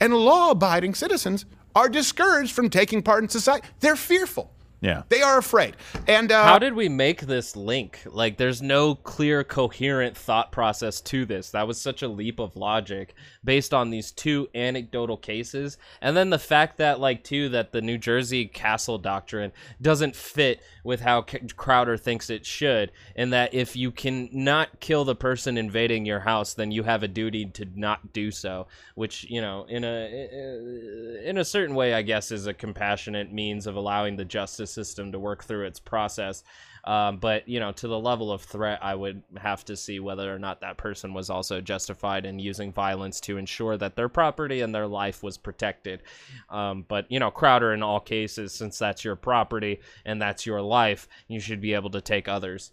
Speaker 3: and law-abiding citizens are discouraged from taking part in society. They're fearful.
Speaker 4: Yeah.
Speaker 3: They are afraid. And uh,
Speaker 1: How did we make this link? Like, there's no clear, coherent thought process to this. That was such a leap of logic based on these two anecdotal cases. And then the fact that, like, too, that the New Jersey castle doctrine doesn't fit with how Crowder thinks it should. And that if you can not kill the person invading your house, then you have a duty to not do so. Which, you know, in a, in a certain way, I guess, is a compassionate means of allowing the justice system to work through its process. Um, but you know, to the level of threat, I would have to see whether or not that person was also justified in using violence to ensure that their property and their life was protected. Um, but you know, Crowder, in all cases, since that's your property and that's your life, you should be able to take others.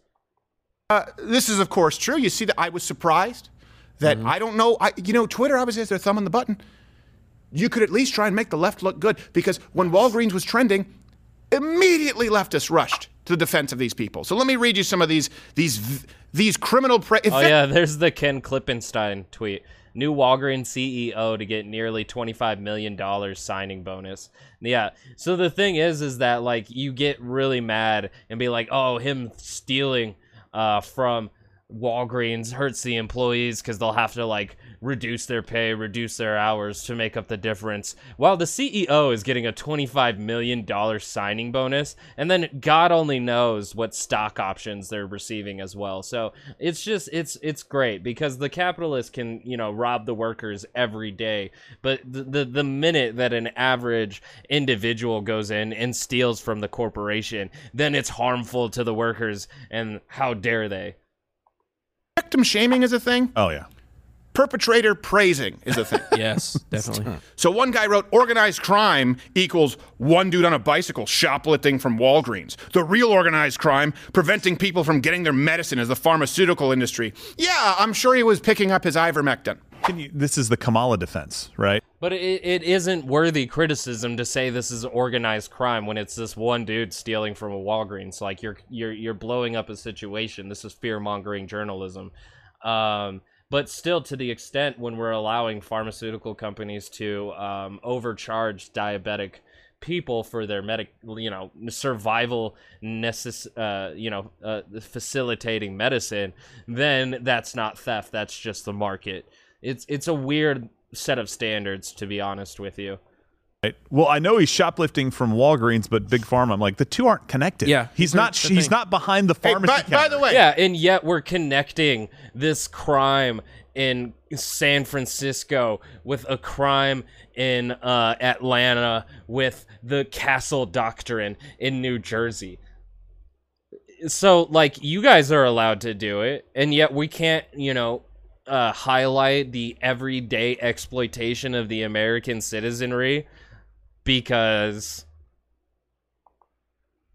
Speaker 3: Uh, this is of course true. You see that I was surprised that I don't know. I you know Twitter obviously has their thumb on the button. You could at least try and make the left look good because when Walgreens was trending, immediately leftists rushed to the defense of these people. So let me read you some of these these these criminal. Pre-
Speaker 1: Oh yeah, there's the Ken Klippenstein tweet. New Walgreens CEO to get nearly $25 million signing bonus. Yeah. So the thing is, is that like you get really mad and be like, oh, him stealing uh, from Walgreens hurts the employees because they'll have to like reduce their pay, reduce their hours to make up the difference. While the CEO is getting a $25 million signing bonus, and then God only knows what stock options they're receiving as well. So it's just it's it's great because the capitalists can you know rob the workers every day, but the the, the minute that an average individual goes in and steals from the corporation, then it's harmful to the workers, and how dare they?
Speaker 3: Victim shaming is a thing.
Speaker 4: Oh yeah.
Speaker 3: Perpetrator praising is a thing.
Speaker 5: Yes, definitely.
Speaker 3: So one guy wrote organized crime equals one dude on a bicycle shoplifting from Walgreens. The real organized crime, preventing people from getting their medicine, is the pharmaceutical industry. Yeah, I'm sure he was picking up his ivermectin.
Speaker 4: Can you, this is the Kamala defense, right?
Speaker 1: But it, it isn't worthy criticism to say this is organized crime when it's this one dude stealing from a Walgreens. Like you're you're you're blowing up a situation. This is fear mongering journalism. Um, but still, to the extent when we're allowing pharmaceutical companies to um, overcharge diabetic people for their medic, you know, survival necess, uh, you know, uh, facilitating medicine, then that's not theft. That's just the market. It's it's a weird set of standards, to be honest with you.
Speaker 4: Right. Well, I know he's shoplifting from Walgreens, but Big Pharma. I'm like the two aren't connected.
Speaker 5: Yeah,
Speaker 4: he's not. He's
Speaker 5: thing.
Speaker 4: not behind the
Speaker 3: Hey,
Speaker 4: pharmacy.
Speaker 3: by, by the way,
Speaker 1: Yeah, and yet we're connecting this crime in San Francisco with a crime in uh, Atlanta with the Castle Doctrine in New Jersey. So, like, you guys are allowed to do it, and yet we can't, you know, uh, highlight the everyday exploitation of the American citizenry because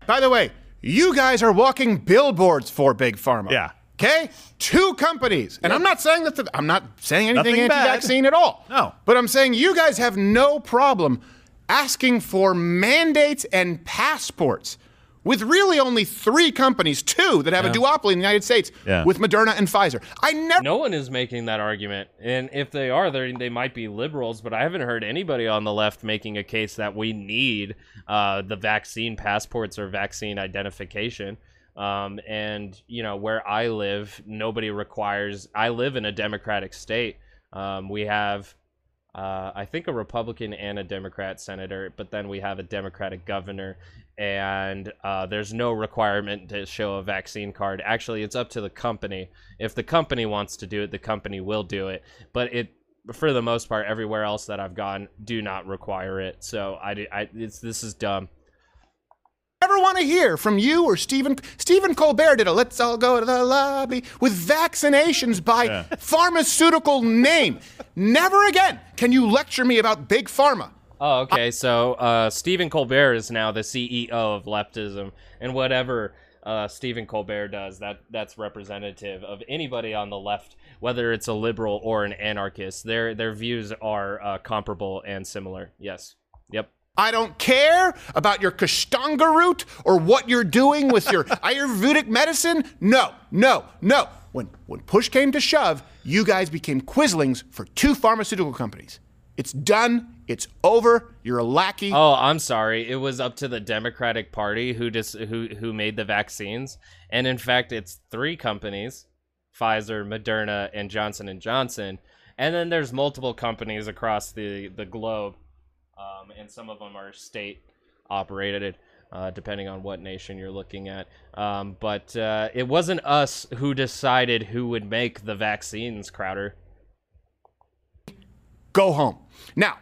Speaker 3: by the way, you guys are walking billboards for Big Pharma.
Speaker 4: Yeah.
Speaker 3: Okay, two companies, and I'm not saying that the, I'm not saying anything
Speaker 4: Nothing
Speaker 3: anti-vaccine at all.
Speaker 4: No.
Speaker 3: but I'm saying you guys have no problem asking for mandates and passports with really only three companies, two that have a duopoly in the United States,
Speaker 4: Yeah.
Speaker 3: with Moderna and Pfizer. I never.
Speaker 1: no one is making that argument and if they are they they might be liberals but i haven't heard anybody on the left making a case that we need uh, the vaccine passports or vaccine identification um, and you know where i live nobody requires i live in a democratic state um, we have uh, I think a Republican and a Democrat senator, but then we have a Democratic governor, and uh, there's no requirement to show a vaccine card. Actually, it's up to the company. If the company wants to do it, the company will do it. But it, for the most part, everywhere else that I've gone, do not require it. So I, I it's this is dumb.
Speaker 3: Ever want to hear from you or Stephen Stephen Colbert did a let's all go to the lobby with vaccinations by
Speaker 4: Yeah.
Speaker 3: pharmaceutical name. Never again can you lecture me about big pharma.
Speaker 1: Oh, okay. So uh, Stephen Colbert is now the CEO of leftism, and whatever uh, Stephen Colbert does, that that's representative of anybody on the left, whether it's a liberal or an anarchist. Their their views are uh, comparable and similar. Yes. Yep.
Speaker 3: I don't care about your Kashtanga root or what you're doing with your Ayurvedic medicine. No, no, no. When when push came to shove, you guys became Quislings for two pharmaceutical companies. It's done. It's over. You're a lackey.
Speaker 1: Oh, I'm sorry. It was up to the Democratic Party who just who who made the vaccines, and in fact, it's three companies: Pfizer, Moderna, and Johnson and Johnson. And then there's multiple companies across the the globe, um, and some of them are state operated. Uh, depending on what nation you're looking at, um, but uh, it wasn't us who decided who would make the vaccines, Crowder.
Speaker 3: go home. Now,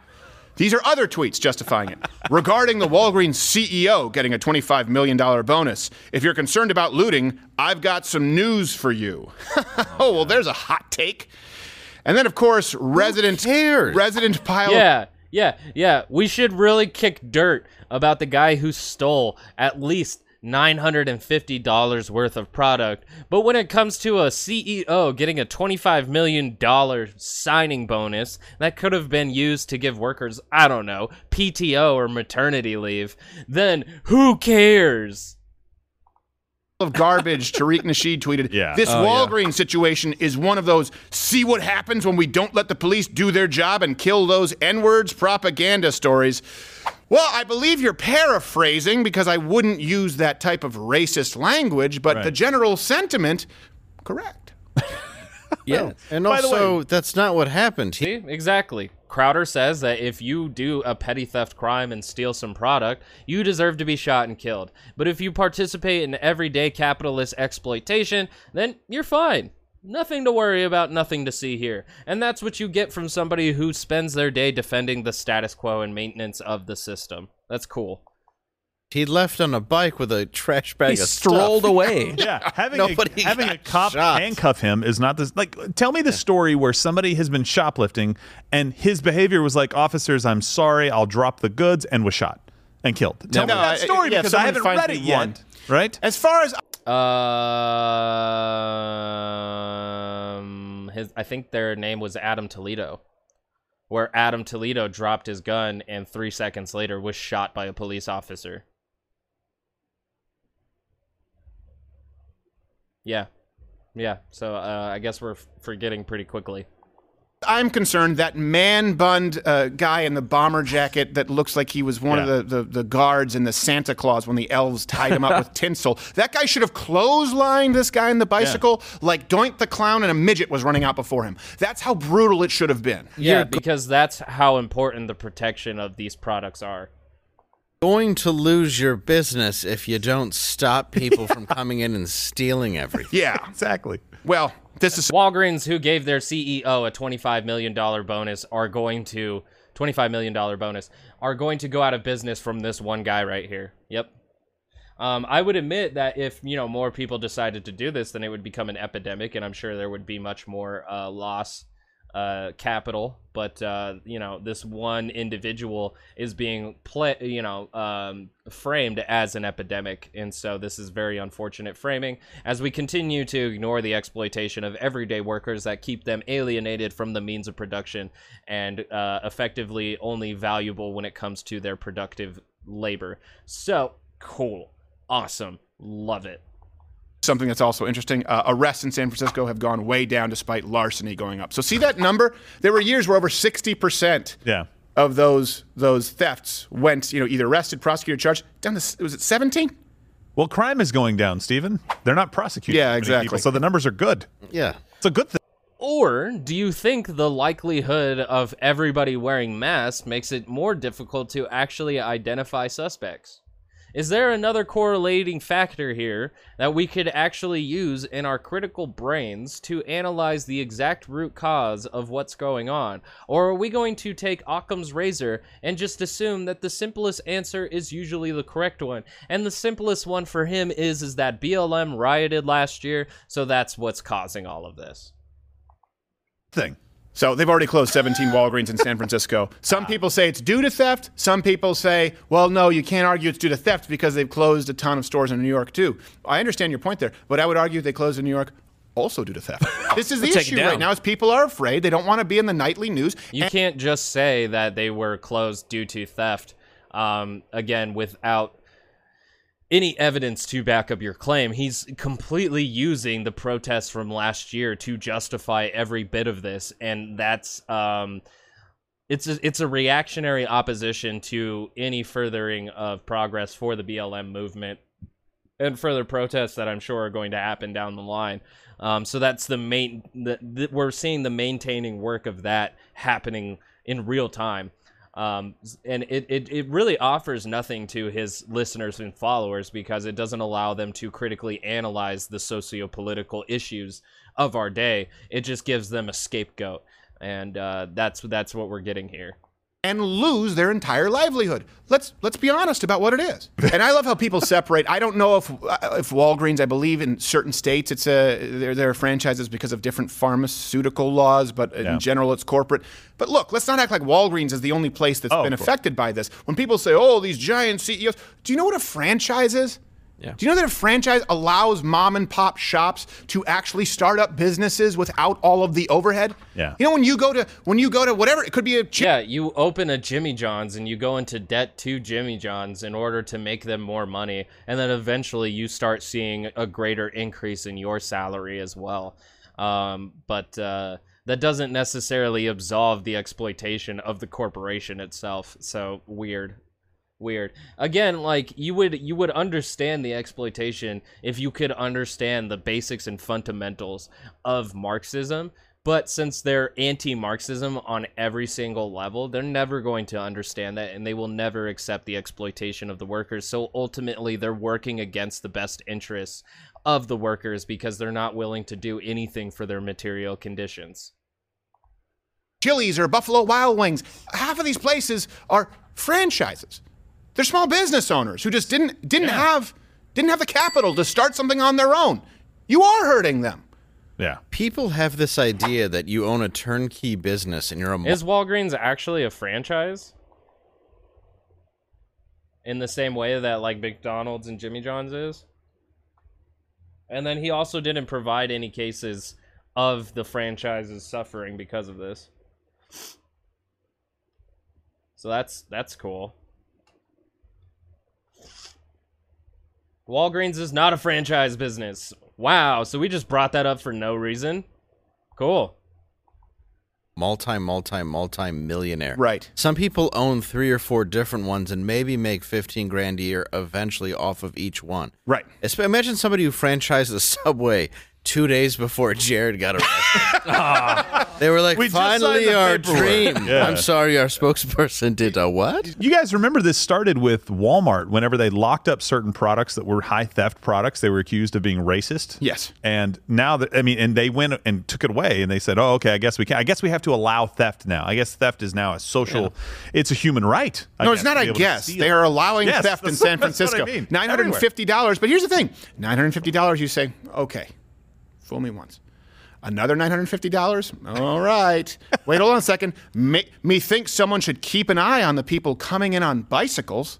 Speaker 3: these are other tweets justifying it. Regarding the Walgreens CEO getting a $25 million bonus, if you're concerned about looting, I've got some news for you. oh, well, there's a hot take. And then, of course, resident
Speaker 7: cares?
Speaker 3: resident pile.
Speaker 1: Yeah, yeah, yeah. We should really kick dirt about the guy who stole at least $950 worth of product. But when it comes to a CEO getting a $25 million signing bonus that could have been used to give workers, I don't know, PTO or maternity leave, then who cares?
Speaker 3: Of garbage, Tariq Nasheed tweeted,
Speaker 4: Yeah.
Speaker 3: This
Speaker 5: Oh, yeah.
Speaker 3: Walgreens situation is one of those see what happens when we don't let the police do their job and kill those N words propaganda stories. Well, I believe you're paraphrasing because I wouldn't use that type of racist language, but
Speaker 4: Right.
Speaker 3: the general sentiment, correct.
Speaker 5: Yeah.
Speaker 7: And
Speaker 4: By the
Speaker 7: also, that's not what happened. He,
Speaker 1: See, exactly. Crowder says that if you do a petty theft crime and steal some product, you deserve to be shot and killed. But if you participate in everyday capitalist exploitation, then you're fine. Nothing to worry about, nothing to see here. And that's what you get from somebody who spends their day defending the status quo and maintenance of the system. That's cool.
Speaker 7: He left on a bike with a trash bag
Speaker 5: He
Speaker 7: of
Speaker 5: strolled
Speaker 7: stuff.
Speaker 5: away.
Speaker 4: Yeah, having a, having a cop
Speaker 7: shot.
Speaker 4: handcuff him is not this. Like, tell me the story where somebody has been shoplifting and his behavior was like, "Officers, I'm sorry, I'll drop the goods," and was shot and killed. Tell
Speaker 3: No,
Speaker 4: me that
Speaker 3: I-
Speaker 4: story
Speaker 3: yeah,
Speaker 4: because I haven't read it yet.
Speaker 3: one.
Speaker 4: Right?
Speaker 3: As far as
Speaker 1: Um, his, I think their name was Adam Toledo, where Adam Toledo dropped his gun and three seconds later was shot by a police officer. Yeah, yeah. So uh, I guess we're f- forgetting pretty quickly.
Speaker 3: I'm concerned, that man bunned uh, guy in the bomber jacket that looks like he was one
Speaker 4: Yeah.
Speaker 3: of the, the, the guards in the Santa Clause when the elves tied him up with tinsel. That guy should have clotheslined this guy in the bicycle like Doink the Clown and a midget was running out before him. That's how brutal it should have been.
Speaker 1: Yeah, because that's how important the protection of these products are.
Speaker 7: Going to lose your business if you don't stop people from coming in and stealing everything.
Speaker 3: Yeah.
Speaker 4: Exactly.
Speaker 3: Well, this is
Speaker 1: Walgreens, who gave their CEO a $25 million bonus, are going to $25 million bonus, are going to go out of business from this one guy right here. Yep. Um, I would admit that if you know more people decided to do this, then it would become an epidemic, and I'm sure there would be much more uh, loss uh, capital. But uh, you know, this one individual is being play, you know, um, framed as an epidemic, and so this is very unfortunate framing as we continue to ignore the exploitation of everyday workers that keep them alienated from the means of production and uh, effectively only valuable when it comes to their productive labor. So cool, awesome, love it.
Speaker 3: Something that's also interesting. Uh, arrests in San Francisco have gone way down despite larceny going up. So see that number? There were years where over 60%
Speaker 4: Yeah.
Speaker 3: of those those thefts went, you know, either arrested, prosecuted, charged. Down to was it 17?
Speaker 4: Well, crime is going down, Stephen. They're not prosecuting.
Speaker 3: Yeah, exactly.
Speaker 4: People, so the numbers are good.
Speaker 7: Yeah.
Speaker 4: It's a good thing.
Speaker 1: Or do you think the likelihood of everybody wearing masks makes it more difficult to actually identify suspects? Is there another correlating factor here that we could actually use in our critical brains to analyze the exact root cause of what's going on? Or are we going to take Occam's razor and just assume that the simplest answer is usually the correct one? And the simplest one for him is is that BLM rioted last year, so that's what's causing all of this.
Speaker 4: Thing.
Speaker 3: So they've already closed 17 Walgreens in San Francisco. Some people say it's due to theft. Some people say, well, no, you can't argue it's due to theft because they've closed a ton of stores in New York too. I understand your point there, but I would argue they closed in New York also due to theft. This is the
Speaker 5: it
Speaker 3: issue right now is people are afraid. They don't want to be in the nightly news.
Speaker 1: You can't just say that they were closed due to theft. Um, again, without any evidence to back up your claim, he's completely using the protests from last year to justify every bit of this, and that's um, it's a, it's a reactionary opposition to any furthering of progress for the BLM movement and further protests that I'm sure are going to happen down the line. Um, so that's the main. The, the, we're seeing the maintaining work of that happening in real time, um, and it, it it really offers nothing to his listeners and followers because it doesn't allow them to critically analyze the socio-political issues of our day. It just gives them a scapegoat, and uh, that's that's what we're getting here.
Speaker 3: And lose their entire livelihood. Let's let's be honest about what it is. And I love how people separate. I don't know if uh, if Walgreens, I believe in certain states it's a there there are franchises because of different pharmaceutical laws, but
Speaker 4: Yeah.
Speaker 3: in general it's corporate. But look, let's not act like Walgreens is the only place that's
Speaker 4: Oh,
Speaker 3: been affected by this. When people say, "Oh, these giant CEOs," do you know what a franchise is?
Speaker 5: Yeah.
Speaker 3: Do you know that a franchise allows mom and pop shops to actually start up businesses without all of the overhead?
Speaker 4: Yeah.
Speaker 3: You know when you go to when you go to whatever it could be a chi-
Speaker 1: Yeah, you open a Jimmy John's and you go into debt to Jimmy John's in order to make them more money, and then eventually you start seeing a greater increase in your salary as well. Um, but uh, that doesn't necessarily absolve the exploitation of the corporation itself. So weird. Weird. Again, like you would you would understand the exploitation if you could understand the basics and fundamentals of Marxism. But since they're anti-Marxism on every single level, they're never going to understand that, and they will never accept the exploitation of the workers. So ultimately, they're working against the best interests of the workers because they're not willing to do anything for their material conditions.
Speaker 3: Chili's or Buffalo Wild Wings. Half of these places are franchises. They're small business owners who just didn't didn't have didn't have the capital to start something on their own. You are hurting them.
Speaker 4: Yeah.
Speaker 7: People have this idea that you own a turnkey business and you're a
Speaker 1: Is Walgreens actually a franchise? In the same way that like McDonald's and Jimmy John's is? And then he also didn't provide any cases of the franchises suffering because of this. So that's that's cool. Walgreens is not a franchise business. Wow, so we just brought that up for no reason. Cool.
Speaker 7: multi, multi, multi millionaire.
Speaker 3: Right.
Speaker 7: Some people own three or four different ones and maybe make 15 grand a year eventually off of each one.
Speaker 3: Right.
Speaker 7: Imagine somebody who franchised a Subway two days before Jared got arrested. they were like,
Speaker 4: We
Speaker 7: finally
Speaker 4: the
Speaker 7: our dream.
Speaker 4: Yeah.
Speaker 7: I'm sorry, our spokesperson did a what?
Speaker 4: You guys remember this started with Walmart whenever they locked up certain products that were high theft products. They were accused of being racist.
Speaker 3: Yes.
Speaker 4: And now that I mean, and they went and took it away, and they said, "Oh, okay, I guess we can. I guess we have to allow theft now. I guess theft is now a social. It's a human right. I
Speaker 3: No, it's not.
Speaker 4: to
Speaker 3: I
Speaker 4: be able to
Speaker 3: guess they are allowing
Speaker 4: Yes,
Speaker 3: theft in San
Speaker 4: that's what I
Speaker 3: Francisco.
Speaker 4: mean.
Speaker 3: Nine hundred and fifty dollars. But here's the thing: nine hundred and fifty dollars. You say, okay, fool me once. Another nine hundred and fifty dollars. All right. Wait, hold on a second. Me, me think someone should keep an eye on the people coming in on bicycles.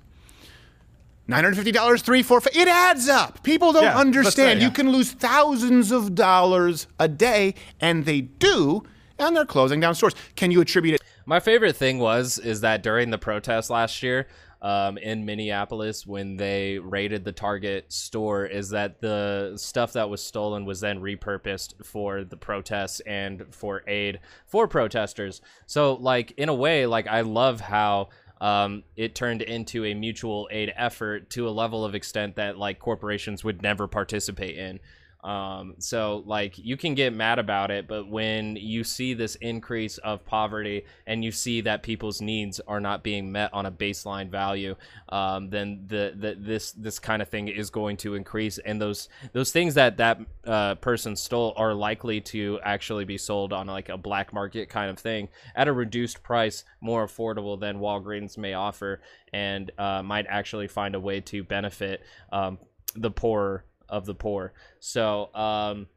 Speaker 3: Nine hundred fifty dollars, three, four, five. It adds up. People don't
Speaker 4: Yeah, let's say,
Speaker 3: understand. You can lose thousands of dollars a day, and they do. And they're closing down stores. Can you attribute it
Speaker 1: My favorite thing was is that during the protest last year um, in Minneapolis, when they raided the Target store, is that the stuff that was stolen was then repurposed for the protests and for aid for protesters. So, like in a way, like I love how um, it turned into a mutual aid effort to a level of extent that like corporations would never participate in. Um, so like you can get mad about it, but when you see this increase of poverty and you see that people's needs are not being met on a baseline value, um, then the, the this this kind of thing is going to increase, and those those things that that uh, person stole are likely to actually be sold on like a black market kind of thing at a reduced price, more affordable than Walgreens may offer, and uh, might actually find a way to benefit um, the poorer of the poor. So, um,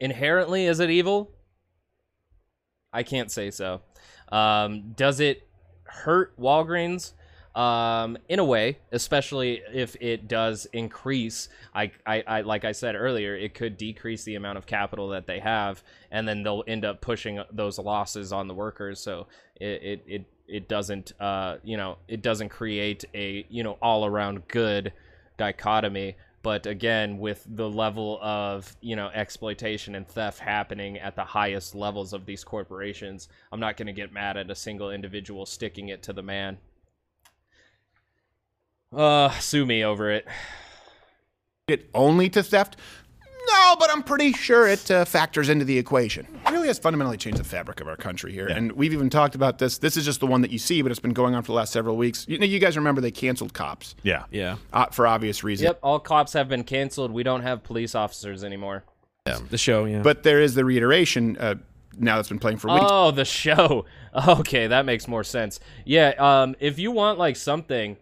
Speaker 1: inherently, is it evil? I can't say so. Um, does it hurt Walgreens? Um, in a way, especially if it does increase, I, I, I, like I said earlier, it could decrease the amount of capital that they have, and then they'll end up pushing those losses on the workers. So it, it, it, it doesn't, uh, you know, it doesn't create a, you know, all around good dichotomy but again with the level of you know exploitation and theft happening at the highest levels of these corporations i'm not going to get mad at a single individual sticking it to the man uh sue me over it
Speaker 3: it only to theft? No, but I'm pretty sure it uh, factors into the equation. It really has fundamentally changed the fabric of our country here. And we've even talked about this. This is just the one that you see, but it's been going on for the last several weeks. You you guys remember they canceled cops
Speaker 4: Yeah.
Speaker 5: Yeah.
Speaker 3: uh, for obvious reasons.
Speaker 1: yep all cops have been canceled we don't have police officers anymore Yeah.
Speaker 5: The show, yeah.
Speaker 3: But there is the reiteration uh, now that's been playing for weeks.
Speaker 1: Oh, the show. Okay, that makes more sense. Yeah, um, if you want like something,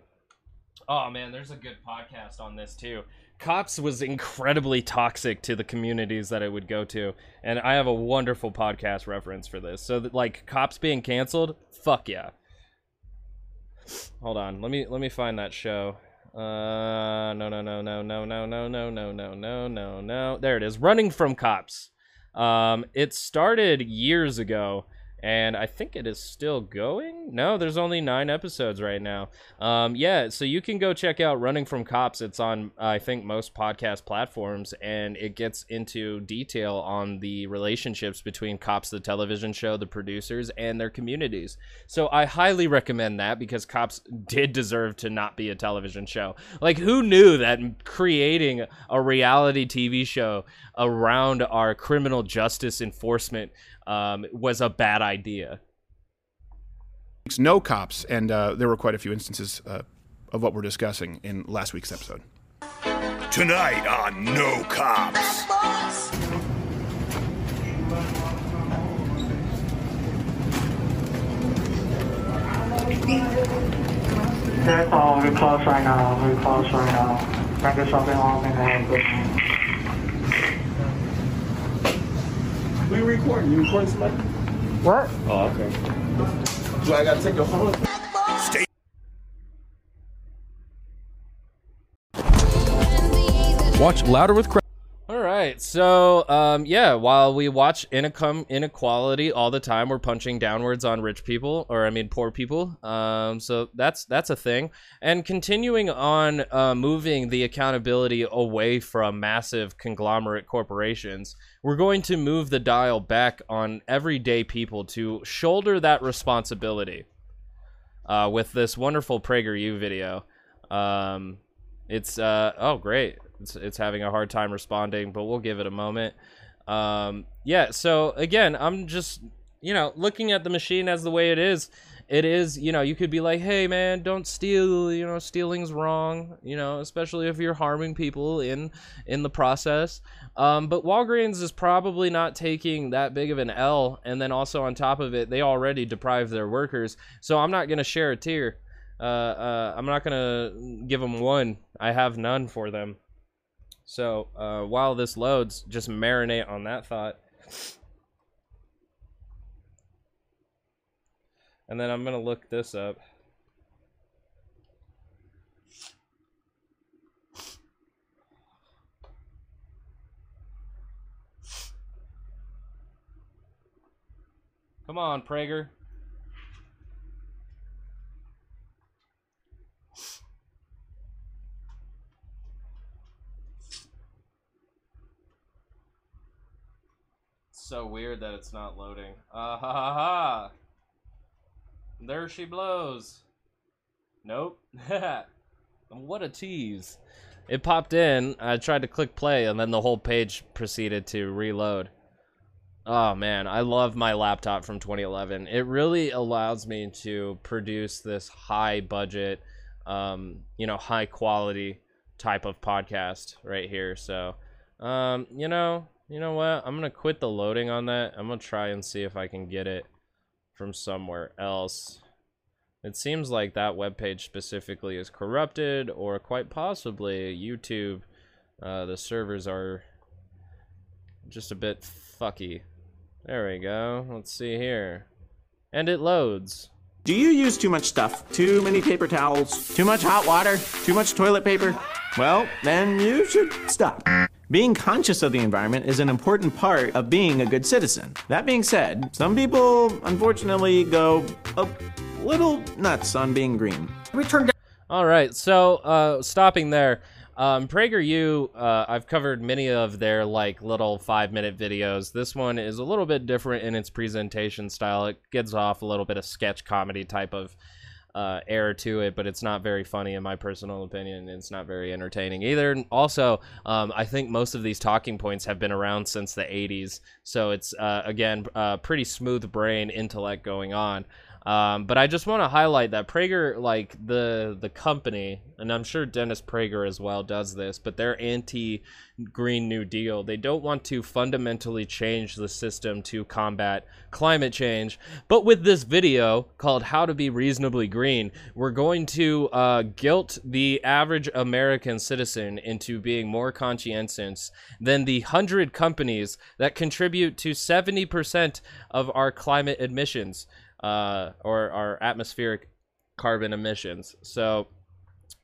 Speaker 1: oh man, there's a good podcast on this too. Cops was incredibly toxic to the communities that it would go to, and I have a wonderful podcast reference for this. So, that, like, cops being canceled, fuck yeah. Hold on, let me let me find that show. Uh, no, no, no, no, no, no, no, no, no, no, no, no, no. There it is. Running from cops. Um, it started years ago and I think it is still going. No, there's only nine episodes right now. Um, yeah, so you can go check out Running from Cops. It's on I think most podcast platforms, and it gets into detail on the relationships between Cops, the television show, the producers, and their communities. So I highly recommend that because Cops did deserve to not be a television show. Like, who knew that creating a reality TV show around our criminal justice enforcement um, was a bad idea?
Speaker 3: no cops, and uh, there were quite a few instances uh, of what we're discussing in last week's episode.
Speaker 8: Tonight on No Cops.
Speaker 9: That's all. We're close right now. We're close right now. Bring us something along in
Speaker 10: We recording. You recording somebody?
Speaker 9: What?
Speaker 10: Oh, okay. Do I gotta take your phone?
Speaker 8: Stay
Speaker 5: Watch Louder with Craig.
Speaker 1: Right, so um, yeah, while we watch income inequality all the time, we're punching downwards on rich people, or I mean poor people. Um, so that's that's a thing, and continuing on uh, moving the accountability away from massive conglomerate corporations, we're going to move the dial back on everyday people to shoulder that responsibility. Uh, with this wonderful PragerU video, um, it's uh, oh great, it's it's having a hard time responding, but we'll give it a moment. Um, yeah. So again, I'm just you know looking at the machine as the way it is. It is you know you could be like, hey man, don't steal. You know stealing's wrong. You know especially if you're harming people in in the process. Um, but Walgreens is probably not taking that big of an L, and then also on top of it, they already deprive their workers. So I'm not gonna share a tear. Uh, uh, I'm not gonna give them one. I have none for them. So uh, while this loads, just marinate on that thought. And then I'm gonna look this up. Come on, Prager. So weird that it's not loading. Ah ha ha ha! There she blows. Nope. what a tease. It popped in, I tried to click play, and then the whole page proceeded to reload. Oh man, I love my laptop from 2011. It really allows me to produce this high budget, um, you know, high quality type of podcast right here. So, um, you know, you know what? I'm gonna quit the loading on that. I'm gonna try and see if I can get it from somewhere else. It seems like that webpage specifically is corrupted, or quite possibly YouTube. Uh, the servers are just a bit fucky. There we go. Let's see here. And it loads.
Speaker 11: Do you use too much stuff? Too many paper towels? Too much hot water? Too much toilet paper? Well, then you should stop. Being conscious of the environment is an important part of being a good citizen. That being said, some people unfortunately go a little nuts on being green.
Speaker 2: Return
Speaker 1: All right, so uh, stopping there. Um, PragerU, uh, I've covered many of their like little five minute videos. This one is a little bit different in its presentation style. It gets off a little bit of sketch comedy type of uh, air to it, but it's not very funny in my personal opinion. It's not very entertaining either. Also, um, I think most of these talking points have been around since the 80s, so it's uh, again uh, pretty smooth brain intellect going on. Um, but I just want to highlight that Prager, like the the company, and I'm sure Dennis Prager as well does this, but they're anti Green New Deal. They don't want to fundamentally change the system to combat climate change. But with this video called "How to Be Reasonably Green," we're going to uh, guilt the average American citizen into being more conscientious than the hundred companies that contribute to 70% of our climate emissions uh, or our atmospheric carbon emissions. So,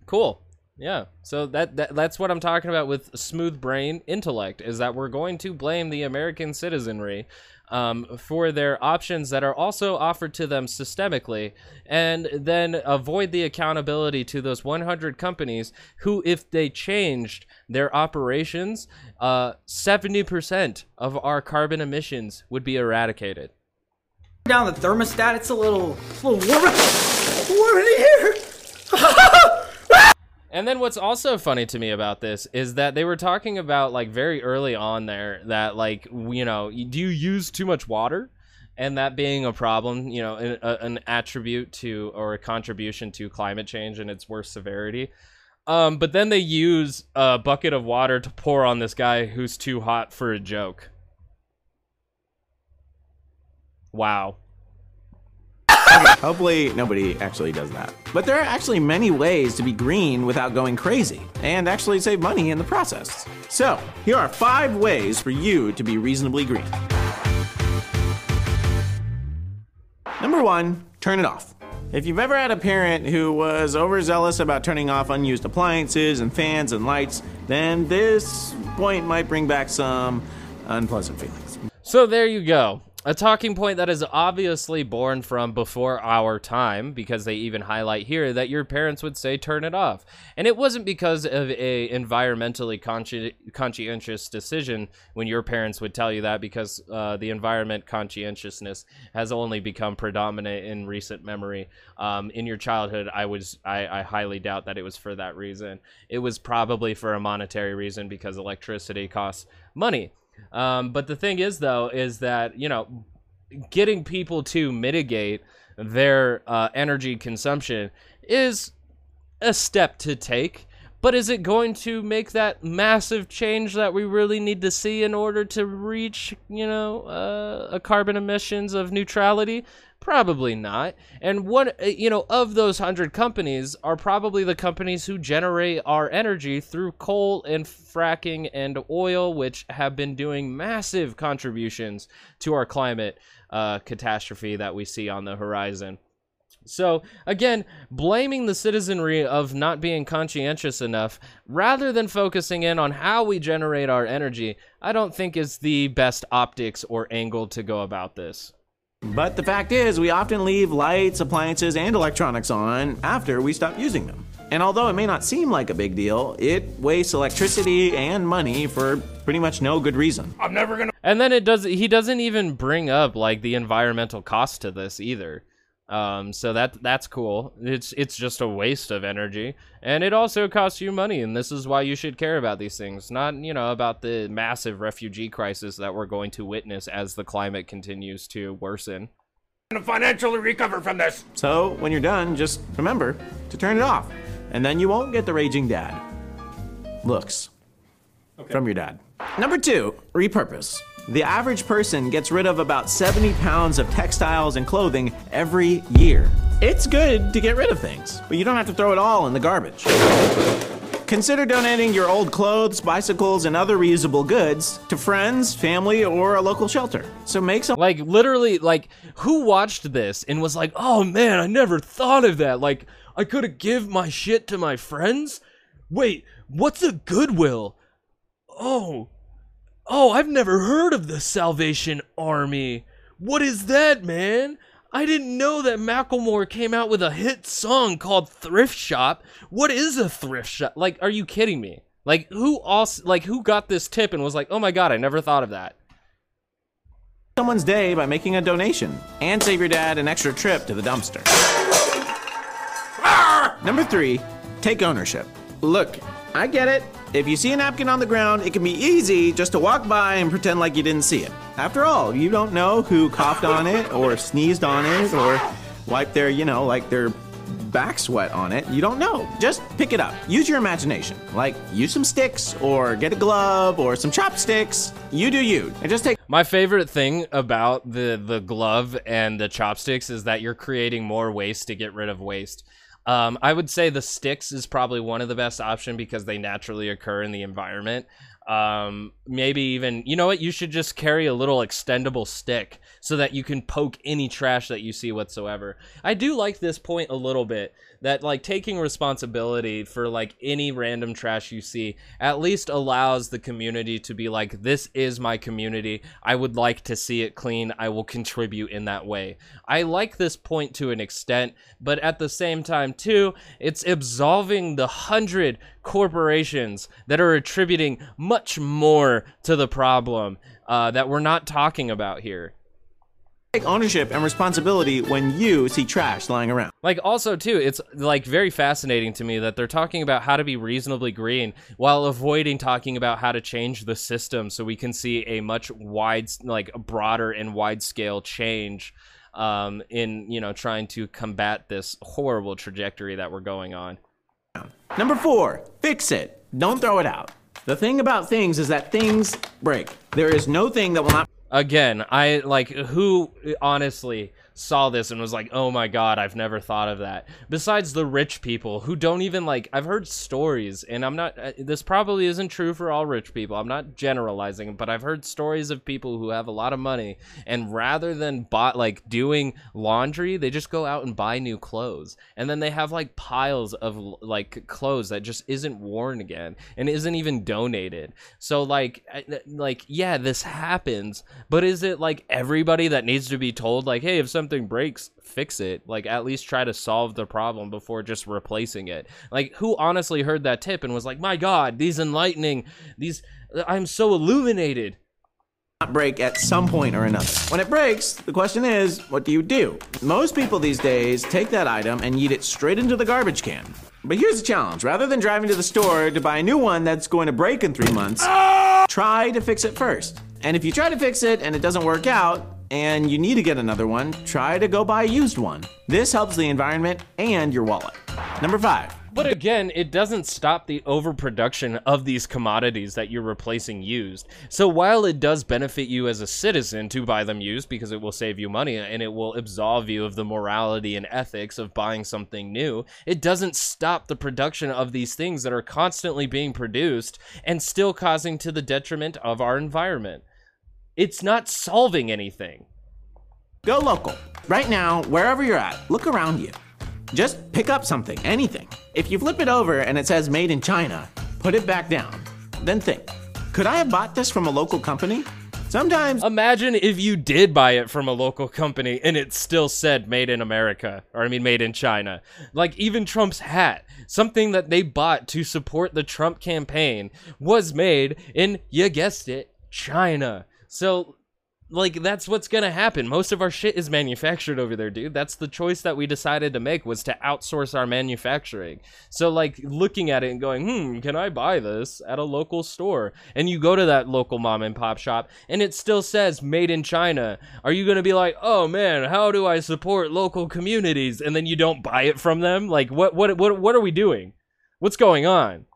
Speaker 1: cool. Yeah. So that, that that's what I'm talking about with smooth brain intellect is that we're going to blame the American citizenry um, for their options that are also offered to them systemically, and then avoid the accountability to those 100 companies who, if they changed their operations, uh, 70% of our carbon emissions would be eradicated.
Speaker 12: Down the thermostat, it's a little, a little warmer. Warm in here.
Speaker 1: And then what's also funny to me about this is that they were talking about like very early on there that like you know do you use too much water and that being a problem you know an, a, an attribute to or a contribution to climate change and its worse severity um, but then they use a bucket of water to pour on this guy who's too hot for a joke wow
Speaker 11: Hopefully, nobody actually does that. But there are actually many ways to be green without going crazy, and actually save money in the process. So, here are five ways for you to be reasonably green. Number one, turn it off. If you've ever had a parent who was overzealous about turning off unused appliances and fans and lights, then this point might bring back some unpleasant feelings.
Speaker 1: So there you go. A talking point that is obviously born from before our time, because they even highlight here that your parents would say turn it off. And it wasn't because of a environmentally consci- conscientious decision when your parents would tell you that, because uh, the environment conscientiousness has only become predominant in recent memory. Um, in your childhood, I was I, I highly doubt that it was for that reason. It was probably for a monetary reason because electricity costs money. Um, but the thing is, though, is that you know, getting people to mitigate their uh, energy consumption is a step to take. But is it going to make that massive change that we really need to see in order to reach, you know, uh, a carbon emissions of neutrality? Probably not. And what uh, you know of those hundred companies are probably the companies who generate our energy through coal and fracking and oil, which have been doing massive contributions to our climate uh, catastrophe that we see on the horizon. So, again, blaming the citizenry of not being conscientious enough rather than focusing in on how we generate our energy, I don't think is the best optics or angle to go about this.
Speaker 11: But the fact is, we often leave lights, appliances, and electronics on after we stop using them. And although it may not seem like a big deal, it wastes electricity and money for pretty much no good reason.
Speaker 8: I'm never gonna.
Speaker 1: And then it does. He doesn't even bring up like the environmental cost to this either. Um, so that that's cool. It's it's just a waste of energy, and it also costs you money. And this is why you should care about these things, not you know about the massive refugee crisis that we're going to witness as the climate continues to worsen.
Speaker 8: gonna financially recover from this.
Speaker 11: So when you're done, just remember to turn it off, and then you won't get the raging dad looks from your dad. Number two, repurpose. The average person gets rid of about 70 pounds of textiles and clothing every year. It's good to get rid of things, but you don't have to throw it all in the garbage. Consider donating your old clothes, bicycles, and other reusable goods to friends, family, or a local shelter. So make some.
Speaker 1: Like literally, like who watched this and was like, "Oh man, I never thought of that. Like I could have give my shit to my friends." Wait, what's a Goodwill? Oh, oh, I've never heard of the Salvation Army. What is that, man? I didn't know that Macklemore came out with a hit song called Thrift Shop. What is a thrift shop? Like, are you kidding me? Like, who also, like, who got this tip and was like, oh my god, I never thought of that?
Speaker 11: someone's day by making a donation and save your dad an extra trip to the dumpster. Number three, take ownership. Look, I get it. If you see a napkin on the ground, it can be easy just to walk by and pretend like you didn't see it. After all, you don't know who coughed on it or sneezed on it or wiped their, you know, like their back sweat on it. You don't know. Just pick it up. Use your imagination. Like, use some sticks or get a glove or some chopsticks. You do you. And just take.
Speaker 1: My favorite thing about the the glove and the chopsticks is that you're creating more waste to get rid of waste. Um, I would say the sticks is probably one of the best option because they naturally occur in the environment. Um, maybe even you know what you should just carry a little extendable stick so that you can poke any trash that you see whatsoever. I do like this point a little bit that like taking responsibility for like any random trash you see at least allows the community to be like this is my community. I would like to see it clean. I will contribute in that way. I like this point to an extent but at the same time too it's absolving the hundred corporations that are attributing much more to the problem uh, that we're not talking about here
Speaker 11: Take ownership and responsibility when you see trash lying around.
Speaker 1: Like also too, it's like very fascinating to me that they're talking about how to be reasonably green while avoiding talking about how to change the system so we can see a much wide like broader and wide scale change um, in you know trying to combat this horrible trajectory that we're going on.
Speaker 11: Number four, fix it. Don't throw it out. The thing about things is that things break. There is no thing that will not
Speaker 1: Again, I like who honestly saw this and was like, "Oh my god, I've never thought of that." Besides the rich people who don't even like I've heard stories and I'm not uh, this probably isn't true for all rich people. I'm not generalizing, but I've heard stories of people who have a lot of money and rather than bought like doing laundry, they just go out and buy new clothes. And then they have like piles of like clothes that just isn't worn again and isn't even donated. So like like yeah, this happens, but is it like everybody that needs to be told like, "Hey, if something breaks, fix it." Like at least try to solve the problem before just replacing it. Like who honestly heard that tip and was like, "My god, these enlightening, these I'm so illuminated."
Speaker 11: break at some point or another. When it breaks, the question is, what do you do? Most people these days take that item and yeet it straight into the garbage can. But here's the challenge. Rather than driving to the store to buy a new one that's going to break in three months, ah! try to fix it first. And if you try to fix it and it doesn't work out, and you need to get another one, try to go buy a used one. This helps the environment and your wallet. Number five.
Speaker 1: But again, it doesn't stop the overproduction of these commodities that you're replacing used. So while it does benefit you as a citizen to buy them used because it will save you money and it will absolve you of the morality and ethics of buying something new, it doesn't stop the production of these things that are constantly being produced and still causing to the detriment of our environment. It's not solving anything.
Speaker 11: Go local. Right now, wherever you're at, look around you. Just pick up something, anything. If you flip it over and it says made in China, put it back down. Then think, could I have bought this from a local company? Sometimes
Speaker 1: Imagine if you did buy it from a local company and it still said made in America, or I mean made in China. Like even Trump's hat, something that they bought to support the Trump campaign, was made in, you guessed it, China. So, like, that's what's gonna happen. Most of our shit is manufactured over there, dude. That's the choice that we decided to make was to outsource our manufacturing. So, like, looking at it and going, hmm, can I buy this at a local store? And you go to that local mom and pop shop and it still says made in China. Are you gonna be like, oh man, how do I support local communities? And then you don't buy it from them? Like, what, what, what, what are we doing? What's going on?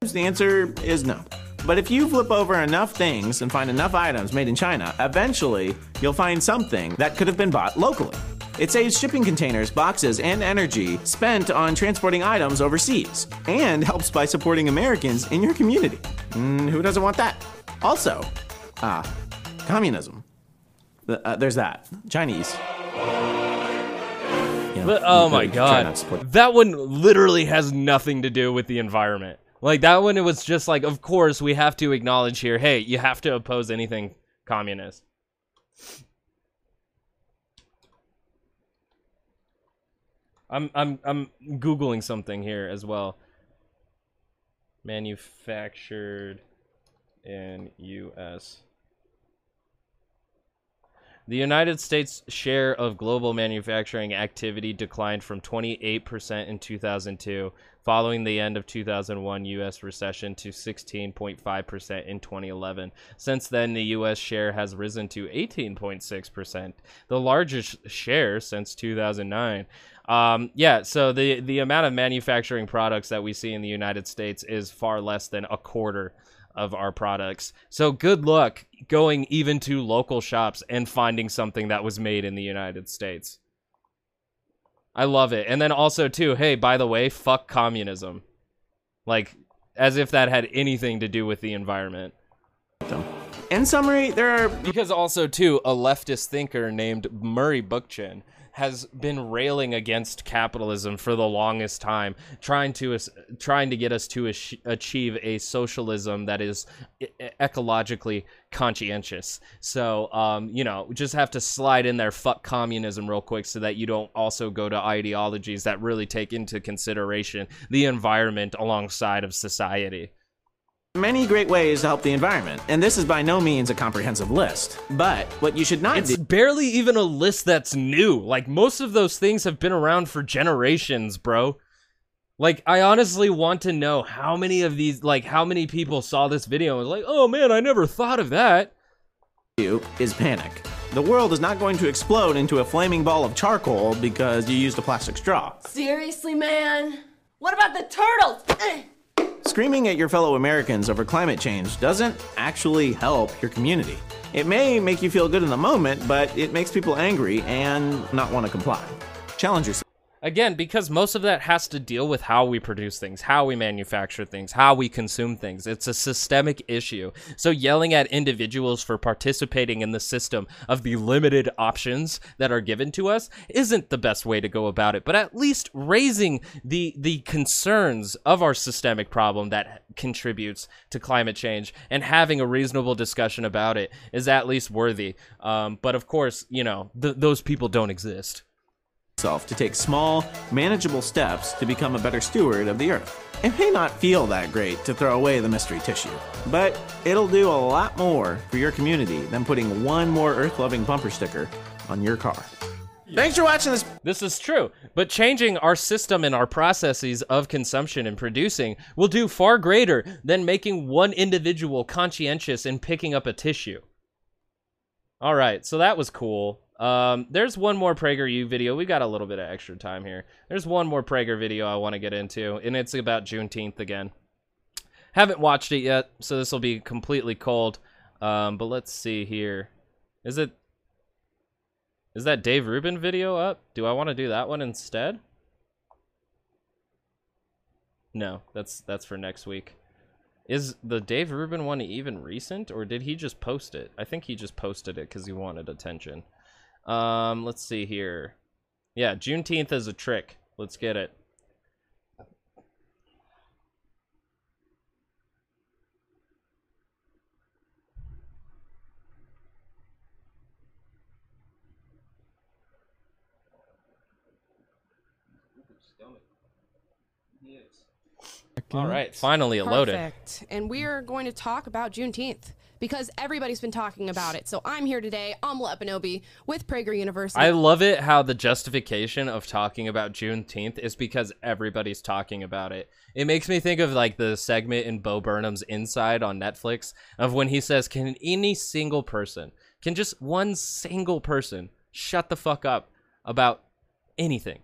Speaker 11: the answer is no. But if you flip over enough things and find enough items made in China, eventually you'll find something that could have been bought locally. It saves shipping containers, boxes, and energy spent on transporting items overseas, and helps by supporting Americans in your community. Mm, who doesn't want that? Also, ah, communism. Uh, there's that. Chinese. You know,
Speaker 1: But oh my
Speaker 11: really try not
Speaker 1: god, that one literally has nothing to do with the environment. Like that one, it was just like, of course we have to acknowledge here. Hey, you have to oppose anything communist. I'm I'm I'm googling something here as well. Manufactured in U.S. The United States' share of global manufacturing activity declined from 28% in 2002, following the end of 2001 U.S. recession, to 16.5% in 2011. Since then, the U.S. share has risen to 18.6%, the largest share since 2009. Um, yeah, so the the amount of manufacturing products that we see in the United States is far less than a quarter of our products. So good luck going even to local shops and finding something that was made in the United States. I love it. And then also too, hey, by the way, fuck communism. Like as if that had anything to do with the environment.
Speaker 11: In summary, there are
Speaker 1: because also too a leftist thinker named Murray Bookchin has been railing against capitalism for the longest time, trying to trying to get us to achieve a socialism that is ecologically conscientious. So, um, you know, just have to slide in there, fuck communism real quick, so that you don't also go to ideologies that really take into consideration the environment alongside of society.
Speaker 11: Many great ways to help the environment, and this is by no means a comprehensive list. But what you should not
Speaker 1: It's
Speaker 11: do
Speaker 1: barely even a list that's new. Like most of those things have been around for generations, bro. Like I honestly want to know how many of these like how many people saw this video and was like, "Oh man, I never thought of that."
Speaker 11: do is panic. The world is not going to explode into a flaming ball of charcoal because you used a plastic straw.
Speaker 13: Seriously, man? What about the turtles? Eh.
Speaker 11: Screaming at your fellow Americans over climate change doesn't actually help your community. It may make you feel good in the moment, but it makes people angry and not want to comply. Challenge yourself.
Speaker 1: Again, because most of that has to deal with how we produce things, how we manufacture things, how we consume things. It's a systemic issue. So yelling at individuals for participating in the system of the limited options that are given to us isn't the best way to go about it. But at least raising the the concerns of our systemic problem that contributes to climate change and having a reasonable discussion about it is at least worthy. Um, but of course, you know, th- those people don't exist.
Speaker 11: To take small, manageable steps to become a better steward of the earth. It may not feel that great to throw away the mystery tissue, but it'll do a lot more for your community than putting one more earth loving bumper sticker on your car. Thanks for watching this.
Speaker 1: This is true, but changing our system and our processes of consumption and producing will do far greater than making one individual conscientious in picking up a tissue. All right, so that was cool. Um, there's one more PragerU video. We got a little bit of extra time here. There's one more Prager video I want to get into, and it's about Juneteenth again. Haven't watched it yet, so this will be completely cold. Um, but let's see here. Is it is that Dave Rubin video up? Do I want to do that one instead? No, that's that's for next week. Is the Dave Rubin one even recent, or did he just post it? I think he just posted it because he wanted attention. Um, let's see here. Yeah, Juneteenth is a trick. Let's get it. All right, finally it loaded.
Speaker 14: Perfect. And we are going to talk about Juneteenth because everybody's been talking about it. So I'm here today, Amala Ekpunobi with Prager University.
Speaker 1: I love it how the justification of talking about Juneteenth is because everybody's talking about it. It makes me think of like the segment in Bo Burnham's Inside on Netflix of when he says, Can any single person, can just one single person shut the fuck up about anything?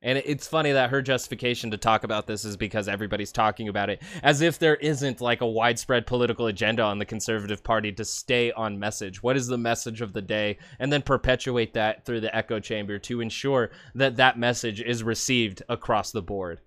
Speaker 1: And it's funny that her justification to talk about this is because everybody's talking about it, as if there isn't like a widespread political agenda on the Conservative Party to stay on message. What is the message of the day? And then perpetuate that through the echo chamber to ensure that that message is received across the board.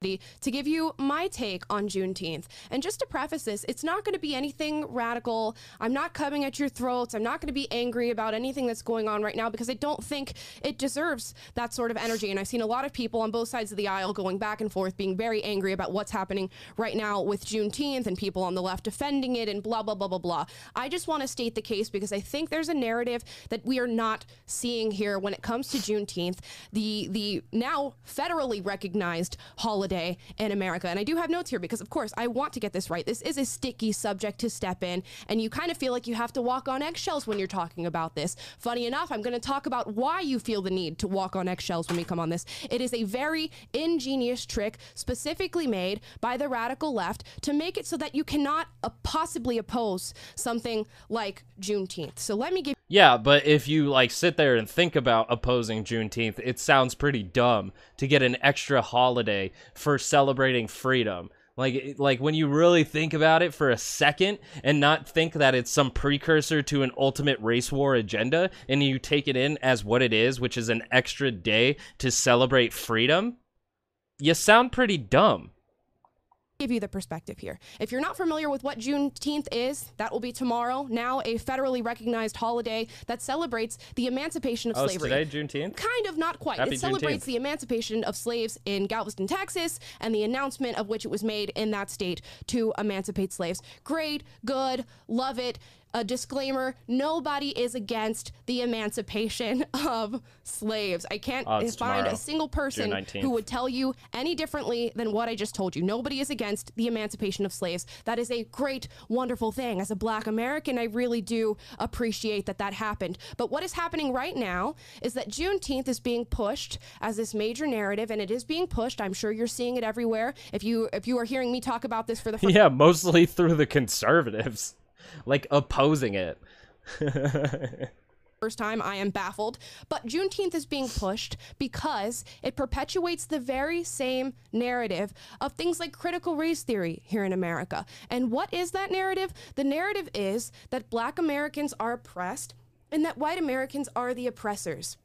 Speaker 14: To give you my take on Juneteenth. And just to preface this, it's not going to be anything radical. I'm not coming at your throats. I'm not going to be angry about anything that's going on right now because I don't think it deserves that sort of energy. And I've seen a lot of people on both sides of the aisle going back and forth, being very angry about what's happening right now with Juneteenth and people on the left defending it and blah, blah, blah, blah, blah. I just want to state the case because I think there's a narrative that we are not seeing here when it comes to Juneteenth, the, the now federally recognized holiday in America. And I do have notes here because, of course, I want to get this right. This is a sticky subject to step in, and you kind of feel like you have to walk on eggshells when you're talking about this. Funny enough, I'm going to talk about why you feel the need to walk on eggshells when we come on this. It is a very ingenious trick specifically made by the radical left to make it so that you cannot uh, possibly oppose something like Juneteenth. So let me give
Speaker 1: Yeah, but if you like sit there and think about opposing Juneteenth, it sounds pretty dumb to get an extra holiday for celebrating freedom. Like like when you really think about it for a second and not think that it's some precursor to an ultimate race war agenda and you take it in as what it is, which is an extra day to celebrate freedom, you sound pretty dumb.
Speaker 14: Give you the perspective here. If you're not familiar with what Juneteenth is, that will be tomorrow. Now, a federally recognized holiday that celebrates the emancipation of
Speaker 1: Oh,
Speaker 14: slavery.
Speaker 1: today, Juneteenth?
Speaker 14: Kind of, not quite.
Speaker 1: Happy
Speaker 14: it celebrates
Speaker 1: Juneteenth.
Speaker 14: the emancipation of slaves in Galveston, Texas, and the announcement of which it was made in that state to emancipate slaves. Great, good, love it. A disclaimer nobody is against the emancipation of slaves. I can't
Speaker 1: it's
Speaker 14: find
Speaker 1: tomorrow,
Speaker 14: a single person who would tell you any differently than what I just told you. Nobody is against the emancipation of slaves. That is a great, wonderful thing. As a black American, I really do appreciate that that happened. But what is happening right now is that Juneteenth is being pushed as this major narrative, and it is being pushed. I'm sure you're seeing it everywhere. If you if you are hearing me talk about this for the first
Speaker 1: Yeah, mostly through the conservatives, like opposing it.
Speaker 14: first time, I am baffled. But Juneteenth is being pushed because it perpetuates the very same narrative of things like critical race theory here in America. And what is that narrative? The narrative is that black Americans are oppressed and that white Americans are the oppressors.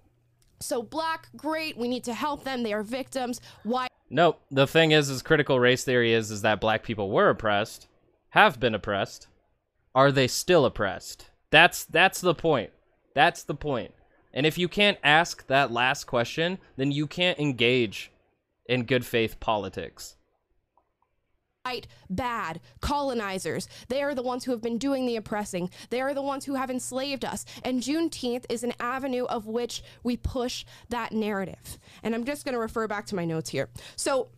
Speaker 14: So, black, great, we need to help them. They are victims. White,
Speaker 1: Nope. The thing is, is critical race theory is is that black people were oppressed, have been oppressed. Are they still oppressed? That's that's the point. That's the point. And if you can't ask that last question, then you can't engage in good faith politics.
Speaker 14: white, bad, colonizers. They are the ones who have been doing the oppressing. They are the ones who have enslaved us. And Juneteenth is an avenue of which we push that narrative. And I'm just going to refer back to my notes here. So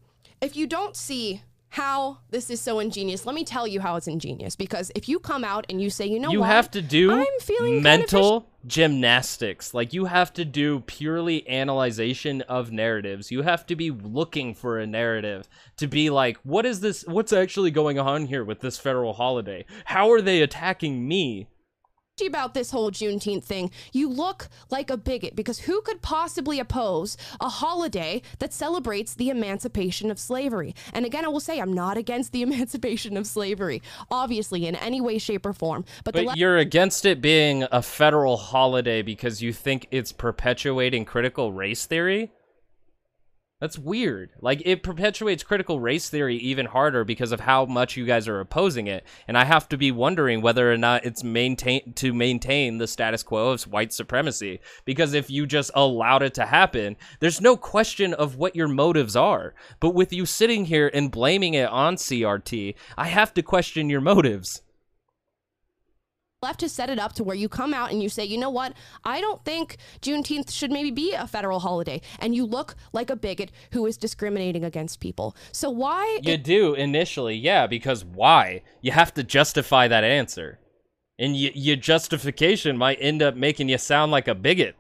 Speaker 14: if you don't see how this is so ingenious, let me tell you how it's ingenious. Because if you come out and you say, you know
Speaker 1: you
Speaker 14: what?
Speaker 1: have to do
Speaker 14: I'm feeling
Speaker 1: mental gymnastics. Like you have to do purely analyzation of narratives. You have to be looking for a narrative to be like, what is this? What's actually going on here with this federal holiday? How are they attacking me?
Speaker 14: About this whole Juneteenth thing, you look like a bigot because who could possibly oppose a holiday that celebrates the emancipation of slavery? And again, I will say I'm not against the emancipation of slavery, obviously, in any way, shape, or form. But,
Speaker 1: But
Speaker 14: le-
Speaker 1: you're against it being a federal holiday because you think it's perpetuating critical race theory? That's weird. Like it perpetuates critical race theory even harder because of how much you guys are opposing it. And I have to be wondering whether or not it's maintain to maintain the status quo of white supremacy because if you just allowed it to happen, there's no question of what your motives are. But with you sitting here and blaming it on CRT, I have to question your motives.
Speaker 14: Left to set it up to where you come out and you say, you know what, I don't think Juneteenth should maybe be a federal holiday. And you look like a bigot who is discriminating against people. So why
Speaker 1: You do initially, yeah, because why? You have to justify that answer. And y- your justification might end up making you sound like a bigot.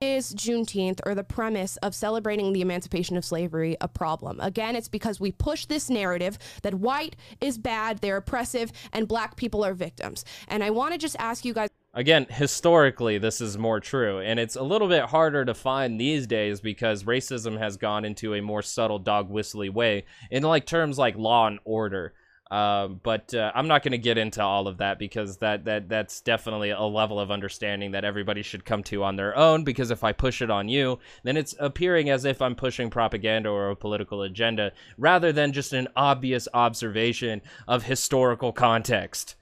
Speaker 14: Is Juneteenth or the premise of celebrating the emancipation of slavery a problem? Again, it's because we push this narrative that white is bad, they're oppressive, and black people are victims. And I want to just ask you guys.
Speaker 1: Again, historically, this is more true, and it's a little bit harder to find these days because racism has gone into a more subtle dog whistly way in like terms like law and order. Um, but uh, I'm not going to get into all of that because that that that's definitely a level of understanding that everybody should come to on their own. Because if I push it on you, then it's appearing as if I'm pushing propaganda or a political agenda rather than just an obvious observation of historical context.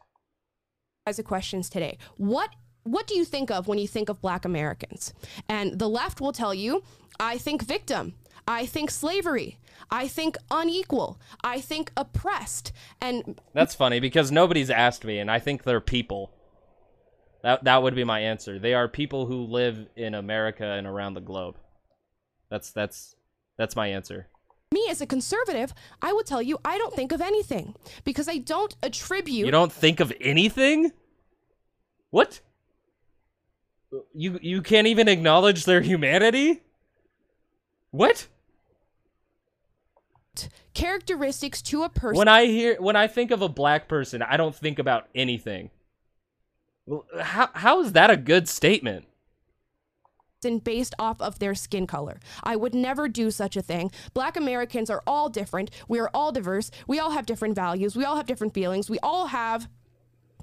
Speaker 14: guys of questions today. What what do you think of when you think of black Americans? And the left will tell you, I think victim. I think slavery. I think unequal. I think oppressed. And
Speaker 1: That's funny because nobody's asked me, and I think they're people. That that would be my answer. They are people who live in America and around the globe. That's that's that's my answer.
Speaker 14: me as a conservative, I would tell you I don't think of anything because I don't attribute
Speaker 1: You don't think of anything? What? You you can't even acknowledge their humanity? What?
Speaker 14: Characteristics to a person
Speaker 1: When I hear when I think of a black person, I don't think about anything. Well, how how is that a good statement?
Speaker 14: based off of their skin color. I would never do such a thing. Black Americans are all different. We are all diverse. We all have different values. We all have different feelings. We all have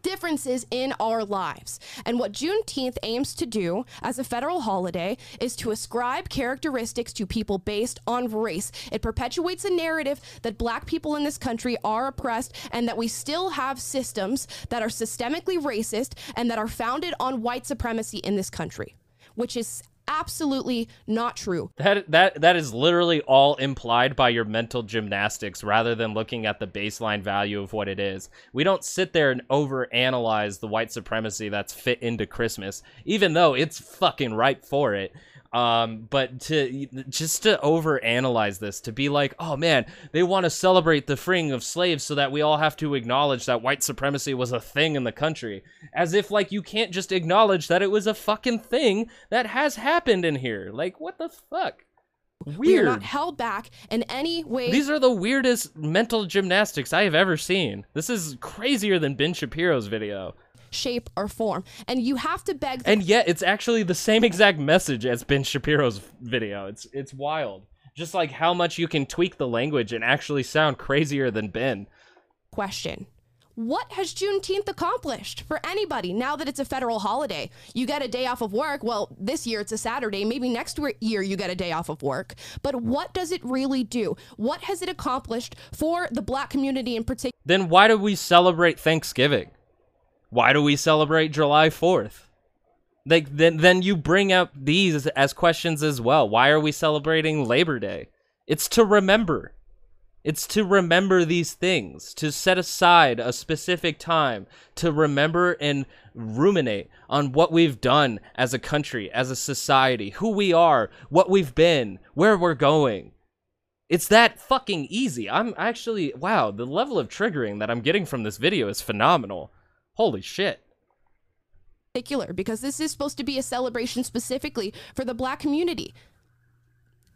Speaker 14: differences in our lives. And what Juneteenth aims to do as a federal holiday is to ascribe characteristics to people based on race. It perpetuates a narrative that black people in this country are oppressed and that we still have systems that are systemically racist and that are founded on white supremacy in this country, which is absolutely not true.
Speaker 1: That that that is literally all implied by your mental gymnastics rather than looking at the baseline value of what it is. We don't sit there and overanalyze the white supremacy that's fit into Christmas, even though it's fucking ripe for it. Um, but to just to overanalyze this, to be like, oh man, they want to celebrate the freeing of slaves so that we all have to acknowledge that white supremacy was a thing in the country. As if like you can't just acknowledge that it was a fucking thing that has happened in here. Like, what the fuck? Weird.
Speaker 14: We are not held back in any way.
Speaker 1: These are the weirdest mental gymnastics I have ever seen. This is crazier than Ben Shapiro's video.
Speaker 14: Shape, or form. And you have to beg.
Speaker 1: And yet it's actually the same exact message as Ben Shapiro's video. It's it's wild. Just like how much you can tweak the language and actually sound crazier than Ben.
Speaker 14: question. What has Juneteenth accomplished for anybody now that it's a federal holiday? You get a day off of work. Well, this year it's a Saturday. Maybe next year you get a day off of work. But what does it really do? What has it accomplished for the black community in particular?
Speaker 1: Then why do we celebrate Thanksgiving? Why do we celebrate July 4th? Like then then you bring up these as questions as well. Why are we celebrating Labor Day? It's to remember. It's to remember these things, to set aside a specific time to remember and ruminate on what we've done as a country, as a society, who we are, what we've been, where we're going. It's that fucking easy. I'm actually, wow, the level of triggering that I'm getting from this video is phenomenal. Holy shit.
Speaker 14: particular because this is supposed to be a celebration specifically for the black community.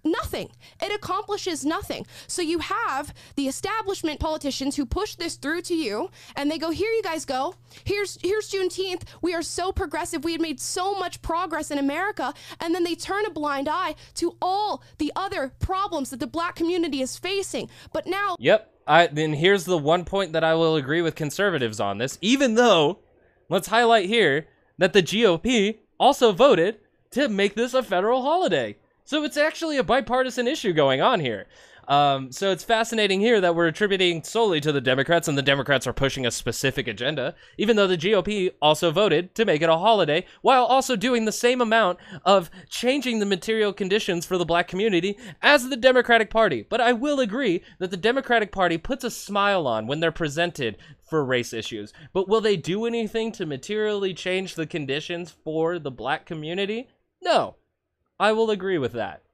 Speaker 14: Nothing. It accomplishes nothing. So you have the establishment politicians who push this through to you, and they go, "Here you guys go. Here's here's Juneteenth. We are so progressive. We had made so much progress in America." And then they turn a blind eye to all the other problems that the black community is facing. But now
Speaker 1: Yep. I then here's the one point that I will agree with conservatives on this, even though let's highlight here that the GOP also voted to make this a federal holiday. So it's actually a bipartisan issue going on here. Um, so it's fascinating here that we're attributing solely to the Democrats, and the Democrats are pushing a specific agenda, even though the GOP also voted to make it a holiday, while also doing the same amount of changing the material conditions for the black community as the Democratic Party. But I will agree that the Democratic Party puts a smile on when they're presented for race issues. But will they do anything to materially change the conditions for the black community? No. I will agree with that.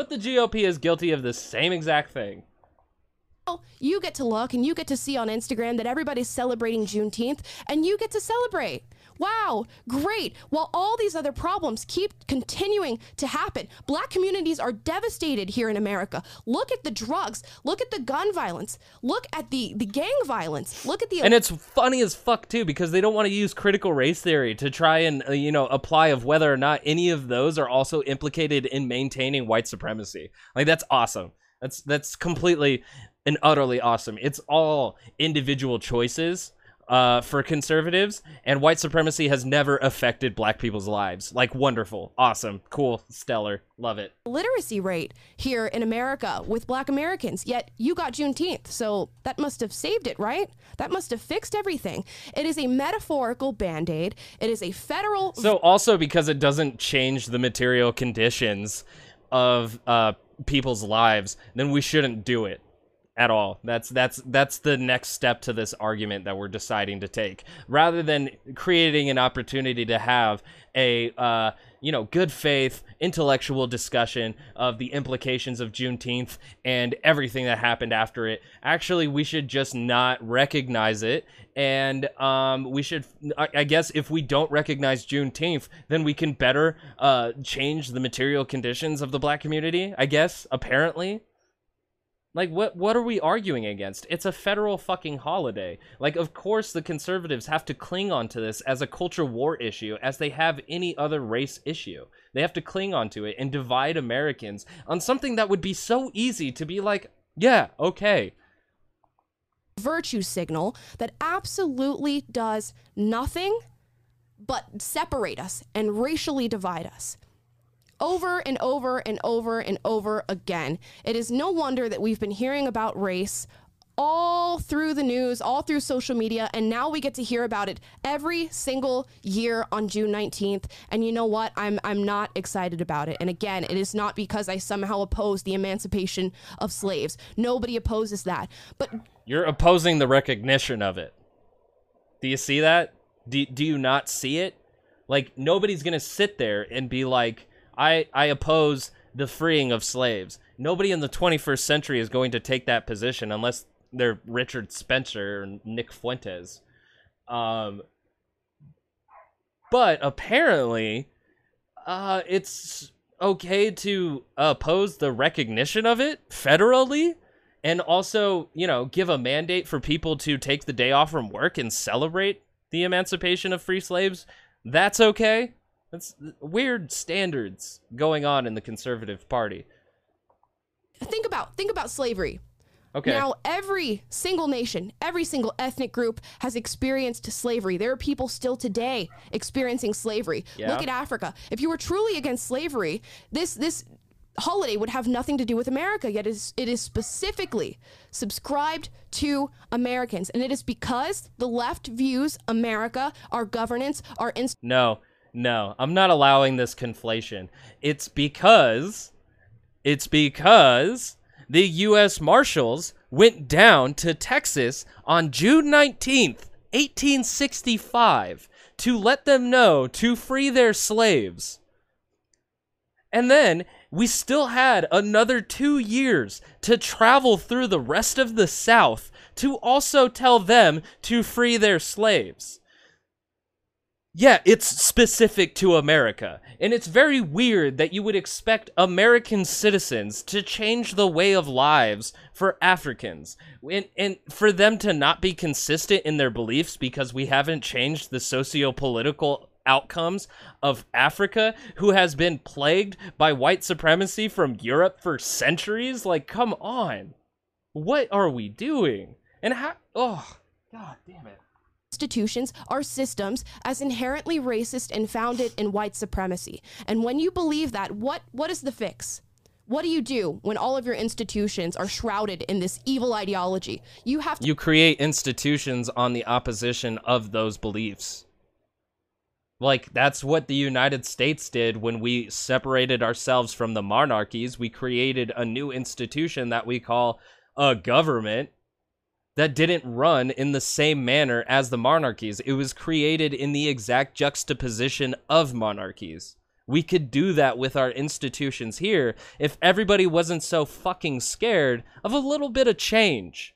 Speaker 1: But the GOP is guilty of the same exact thing.
Speaker 14: you get to look and you get to see on Instagram that everybody's celebrating Juneteenth and you get to celebrate. Wow, great. While all these other problems keep continuing to happen, black communities are devastated here in America. Look at the drugs, look at the gun violence, look at the, the gang violence, look at the.
Speaker 1: And it's funny as fuck too because they don't want to use critical race theory to try and uh, you know apply of whether or not any of those are also implicated in maintaining white supremacy. Like that's awesome. That's that's completely and utterly awesome. It's all individual choices uh, for conservatives, and white supremacy has never affected black people's lives. Like wonderful, awesome, cool, stellar, love it.
Speaker 14: literacy rate here in America with black Americans. Yet you got Juneteenth, so that must have saved it, right? That must have fixed everything. It is a metaphorical band aid, it is a federal.
Speaker 1: So also because it doesn't change the material conditions of uh, people's lives, then we shouldn't do it at all. That's that's that's the next step to this argument that we're deciding to take, rather than creating an opportunity to have a uh, you know good faith intellectual discussion of the implications of Juneteenth and everything that happened after it. Actually, we should just not recognize it, and um, we should. I, guess if we don't recognize Juneteenth, then we can better uh, change the material conditions of the Black community. I guess apparently. Like what what are we arguing against? It's a federal fucking holiday. Like of course the conservatives have to cling on to this as a culture war issue as they have any other race issue. They have to cling on to it and divide Americans on something that would be so easy to be like, yeah, okay.
Speaker 14: virtue signal that absolutely does nothing but separate us and racially divide us. Over and over and over and over again. It is no wonder that we've been hearing about race all through the news, all through social media, and now we get to hear about it every single year on June 19th. And you know what? I'm I'm not excited about it. And again, it is not because I somehow oppose the emancipation of slaves. Nobody opposes that. But
Speaker 1: You're opposing the recognition of it. Do you see that? Do, do you not see it? Like nobody's going to sit there and be like, "I I oppose the freeing of slaves." Nobody in the 21st century is going to take that position unless they're Richard Spencer and Nick Fuentes. Um but apparently uh it's okay to oppose the recognition of it federally and also, you know, give a mandate for people to take the day off from work and celebrate the emancipation of free slaves. That's okay. That's weird standards going on in the conservative party.
Speaker 14: think about think about slavery.
Speaker 1: Okay.
Speaker 14: Now, every single nation, every single ethnic group has experienced slavery. There are people still today experiencing slavery.
Speaker 1: Yeah.
Speaker 14: Look at Africa. If you were truly against slavery, this this holiday would have nothing to do with America. Yet it is, it is specifically subscribed to Americans, and it is because the left views America, our governance, our inst-
Speaker 1: No, no, I'm not allowing this conflation. It's because, it's because the U.S. Marshals went down to Texas on June 19th, 1865, to let them know to free their slaves. And then we still had another two years to travel through the rest of the South to also tell them to free their slaves. Yeah, it's specific to America. And it's very weird that you would expect American citizens to change the way of lives for Africans. And, and for them to not be consistent in their beliefs because we haven't changed the socio political outcomes of Africa, who has been plagued by white supremacy from Europe for centuries. Like, come on. What are we doing? And how. Oh, god damn it.
Speaker 14: Institutions are systems as inherently racist and founded in white supremacy. And when you believe that, what what is the fix? What do you do when all of your institutions are shrouded in this evil ideology? You have to
Speaker 1: You create institutions on the opposition of those beliefs. Like, that's what the United States did when we separated ourselves from the monarchies. We created a new institution that we call a government that didn't run in the same manner as the monarchies. It was created in the exact juxtaposition of monarchies. We could do that with our institutions here if everybody wasn't so fucking scared of a little bit of change.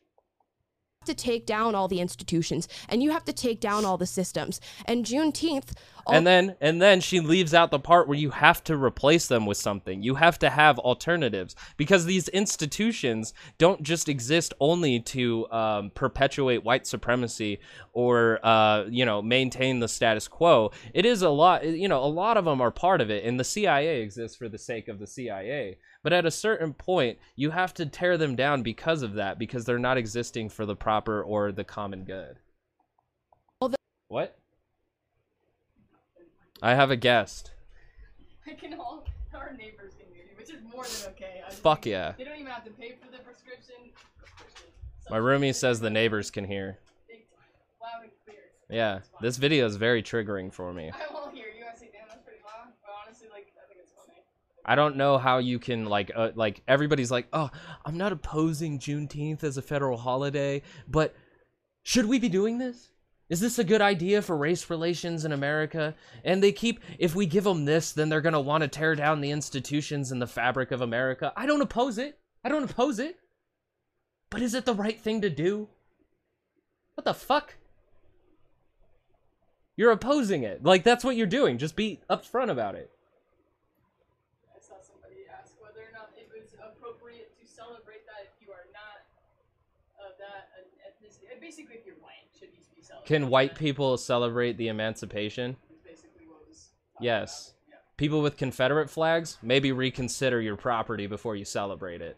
Speaker 14: To take down all the institutions and you have to take down all the systems. And Juneteenth all
Speaker 1: and then and then she leaves out the part where you have to replace them with something. You have to have alternatives because these institutions don't just exist only to um, perpetuate white supremacy or uh, you know maintain the status quo. It is a lot you know a lot of them are part of it and the cia exists for the sake of the cia but at a certain point you have to tear them down because of that because they're not existing for the proper or the common good what I have a guest.
Speaker 15: I can all our neighbors can hear you, which is more than okay. I just
Speaker 1: Fuck
Speaker 15: think
Speaker 1: yeah.
Speaker 15: They don't even have to pay for the prescription. prescription.
Speaker 1: My roomie says the neighbors can hear.
Speaker 15: Loud and clear.
Speaker 1: Yeah, this video is very triggering for me.
Speaker 15: I won't hear you. I say, damn, that's pretty loud. But honestly, like, I think it's funny.
Speaker 1: I don't know how you can like uh, like everybody's like, "Oh, I'm not opposing Juneteenth as a federal holiday, but should we be doing this? Is this a good idea for race relations in America?" And they keep if we give them this, then they're to want to tear down the institutions and the fabric of America. I don't oppose it. I don't oppose it. But is it the right thing to do? What the fuck? You're opposing it. Like that's what you're doing. Just be upfront about it.
Speaker 15: I saw somebody ask whether or not it was appropriate to celebrate that if you are not of that ethnicity. Uh, Basically, if you're white, should you be celebrating?
Speaker 1: Can white people celebrate the emancipation? Yes. People with Confederate flags, maybe reconsider your property before you celebrate it.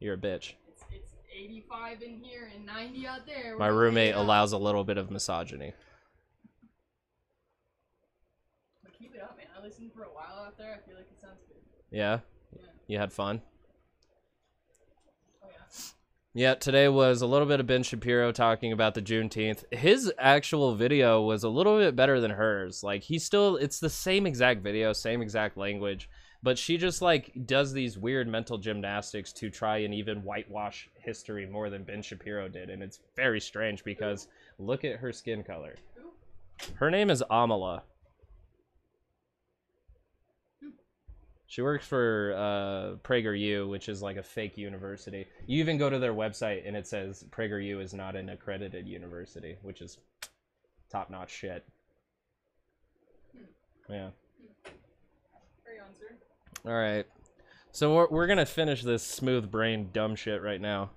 Speaker 1: You're a bitch.
Speaker 15: It's, it's 85 in here and 90 out there.
Speaker 1: My
Speaker 15: We're
Speaker 1: roommate allows a little bit of misogyny.
Speaker 15: But keep it up, man. I listened for a while out there. I feel like it sounds good.
Speaker 1: Yeah? You had fun?
Speaker 15: Yeah.
Speaker 1: Yeah, today was a little bit of Ben Shapiro talking about the Juneteenth. His actual video was a little bit better than hers. Like he still it's the same exact video, same exact language, but she just like does these weird mental gymnastics to try and even whitewash history more than Ben Shapiro did, and it's very strange because look at her skin color. Her name is Amala. She works for uh, PragerU, which is like a fake university. You even go to their website and it says PragerU is not an accredited university, which is top notch shit. Yeah.
Speaker 15: Carry on.
Speaker 1: All right. So we're, we're going to finish this smooth brain dumb shit right now.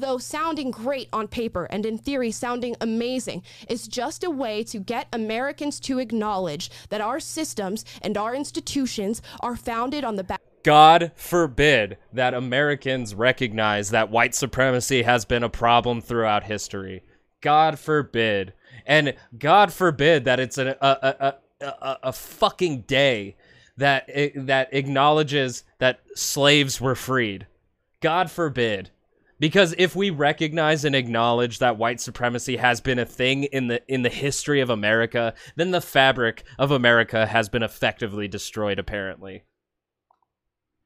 Speaker 14: Though sounding great on paper and in theory sounding amazing, is just a way to get Americans to acknowledge that our systems and our institutions are founded on the back.
Speaker 1: God forbid that Americans recognize that white supremacy has been a problem throughout history. God forbid. And God forbid that it's a, a, a, a, a, fucking day that, eh, that acknowledges that slaves were freed. God forbid. Because if we recognize and acknowledge that white supremacy has been a thing in the in the history of America, then the fabric of America has been effectively destroyed apparently.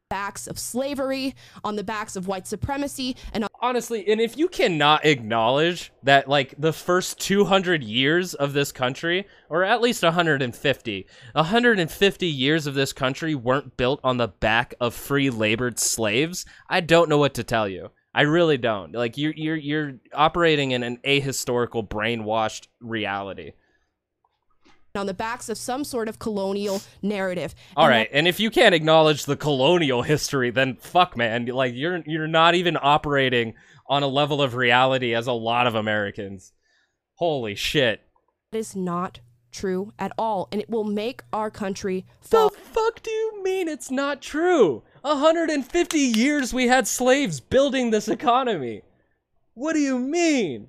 Speaker 14: backs of slavery, on the backs of white supremacy, and
Speaker 1: honestly, and if you cannot acknowledge that like the first 200 years of this country or at least 150 150 years of this country weren't built on the back of free labored slaves i don't know what to tell you i really don't like you're you're you're operating in an ahistorical brainwashed reality
Speaker 14: on the backs of some sort of colonial narrative.
Speaker 1: All
Speaker 14: And
Speaker 1: right, and if you can't acknowledge the colonial history, then fuck, man. Like you're you're not even operating on a level of reality as a lot of Americans. Holy shit!
Speaker 14: That is not true at all, and it will make our country fall.
Speaker 1: The fuck do you mean it's not true? 150 years we had slaves building this economy. What do you mean?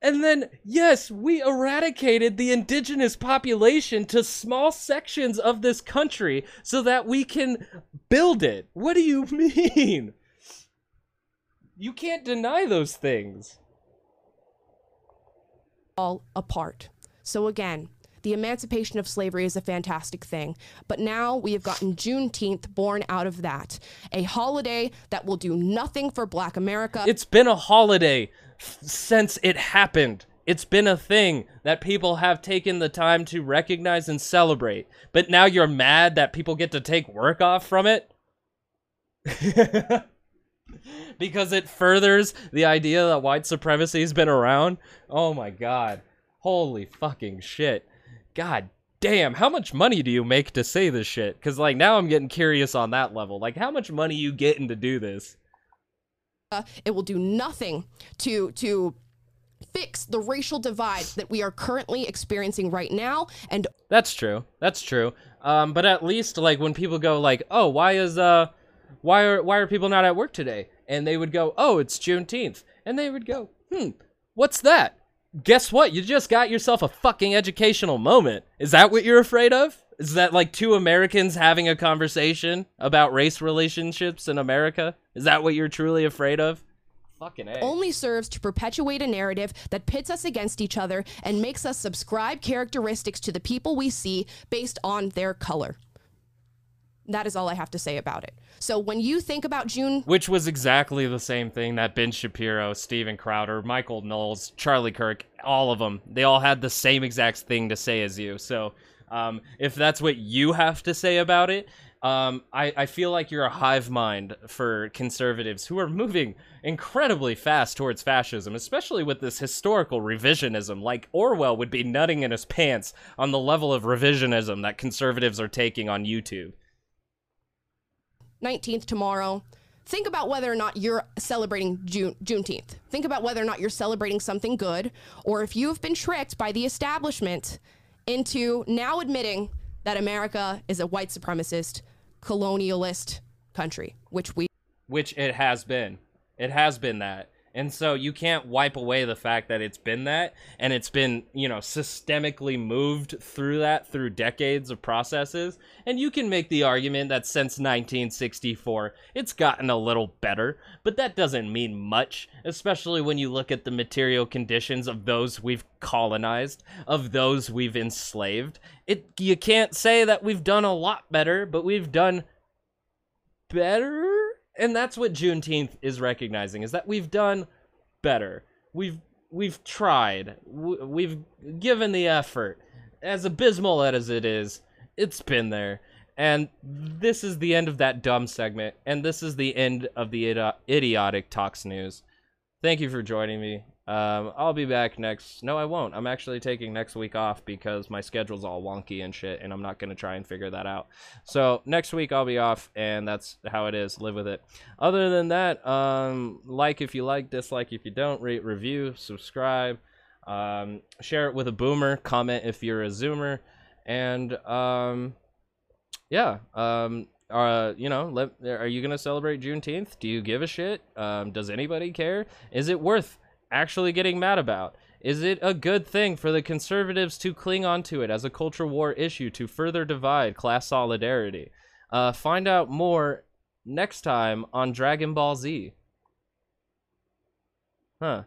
Speaker 1: And then, yes, we eradicated the indigenous population to small sections of this country so that we can build it. What do you mean? You can't deny those things.
Speaker 14: all apart. So again, the emancipation of slavery is a fantastic thing, but now we have gotten Juneteenth born out of that. A holiday that will do nothing for black America.
Speaker 1: It's been a holiday since it happened. It's been a thing that people have taken the time to recognize and celebrate. But now you're mad that people get to take work off from it? because it furthers the idea that white supremacy has been around? Oh my god. Holy fucking shit. God damn, how much money do you make to say this shit? Because, like, now I'm getting curious on that level. Like, how much money you getting to do this?
Speaker 14: it will do nothing to to fix the racial divide that we are currently experiencing right now and
Speaker 1: That's true. That's true. Um, but at least like when people go like, "Oh, why is uh, why are why are people not at work today?" and they would go, "Oh, it's Juneteenth," and they would go, "Hmm, what's that?" Guess what? You just got yourself a fucking educational moment. Is that what you're afraid of? Is that like two Americans having a conversation about race relationships in America? Is that what you're truly afraid of? Fucking A.
Speaker 14: only serves to perpetuate a narrative that pits us against each other and makes us subscribe characteristics to the people we see based on their color. That is all I have to say about it. So when you think about June
Speaker 1: Which was exactly the same thing that Ben Shapiro, Steven Crowder, Michael Knowles, Charlie Kirk, all of them, they all had the same exact thing to say as you. So um, if that's what you have to say about it, um, I, I feel like you're a hive mind for conservatives who are moving incredibly fast towards fascism, especially with this historical revisionism. Like Orwell would be nutting in his pants on the level of revisionism that conservatives are taking on YouTube.
Speaker 14: 19th tomorrow. Think about whether or not you're celebrating June Juneteenth. Think about whether or not you're celebrating something good, or if you've been tricked by the establishment into now admitting that America is a white supremacist, colonialist country, which we
Speaker 1: which it has been. It has been that. And so you can't wipe away the fact that it's been that and it's been, you know, systemically moved through that through decades of processes. And you can make the argument that since 1964, it's gotten a little better, but that doesn't mean much, especially when you look at the material conditions of those we've colonized, of those we've enslaved. It you can't say that we've done a lot better, but we've done better and that's what Juneteenth is recognizing is that we've done better. We've we've tried. We've given the effort. As abysmal as it is, it's been there. And this is the end of that dumb segment, and this is the end of the idiotic talks news. Thank you for joining me. Um, I'll be back next. No, I won't. I'm actually taking next week off because my schedule's all wonky and shit, and I'm not gonna try and figure that out. So next week I'll be off, and that's how it is. Live with it. Other than that, um, like if you like, dislike if you don't, rate, review, subscribe, um, share it with a boomer, comment if you're a zoomer, and um, yeah, um, uh, you know, let, are you gonna celebrate Juneteenth? Do you give a shit? Um, does anybody care? Is it worth actually getting mad about? Is it a good thing for the conservatives to cling onto it as a culture war issue to further divide class solidarity? Uh, find out more next time on Dragon Ball Z. Huh.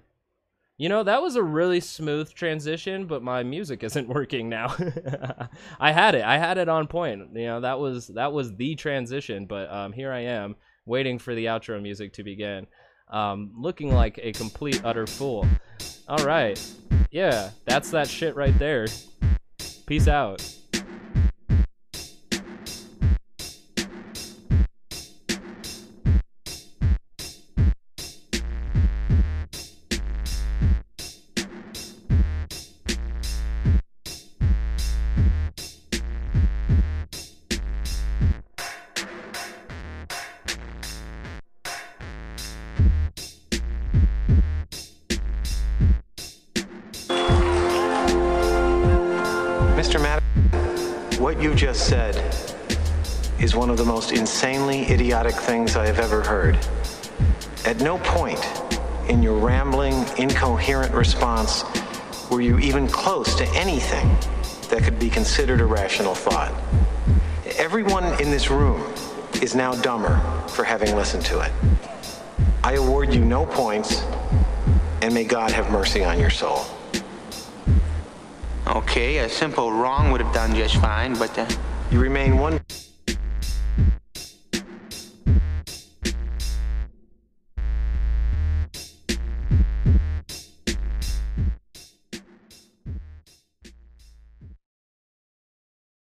Speaker 1: You know, that was a really smooth transition, but my music isn't working now. I had it. I had it on point. You know, that was that was the transition, but um here I am waiting for the outro music to begin. Um looking like a complete utter fool. All right. Yeah, that's that shit right there. Peace out.
Speaker 16: Incoherent response were you even close to anything that could be considered a rational thought. Everyone in this room is now dumber for having listened to it. I award you no points, and may God have mercy on your soul.
Speaker 17: Okay, a simple wrong would have done just fine, but uh,
Speaker 16: You remain one.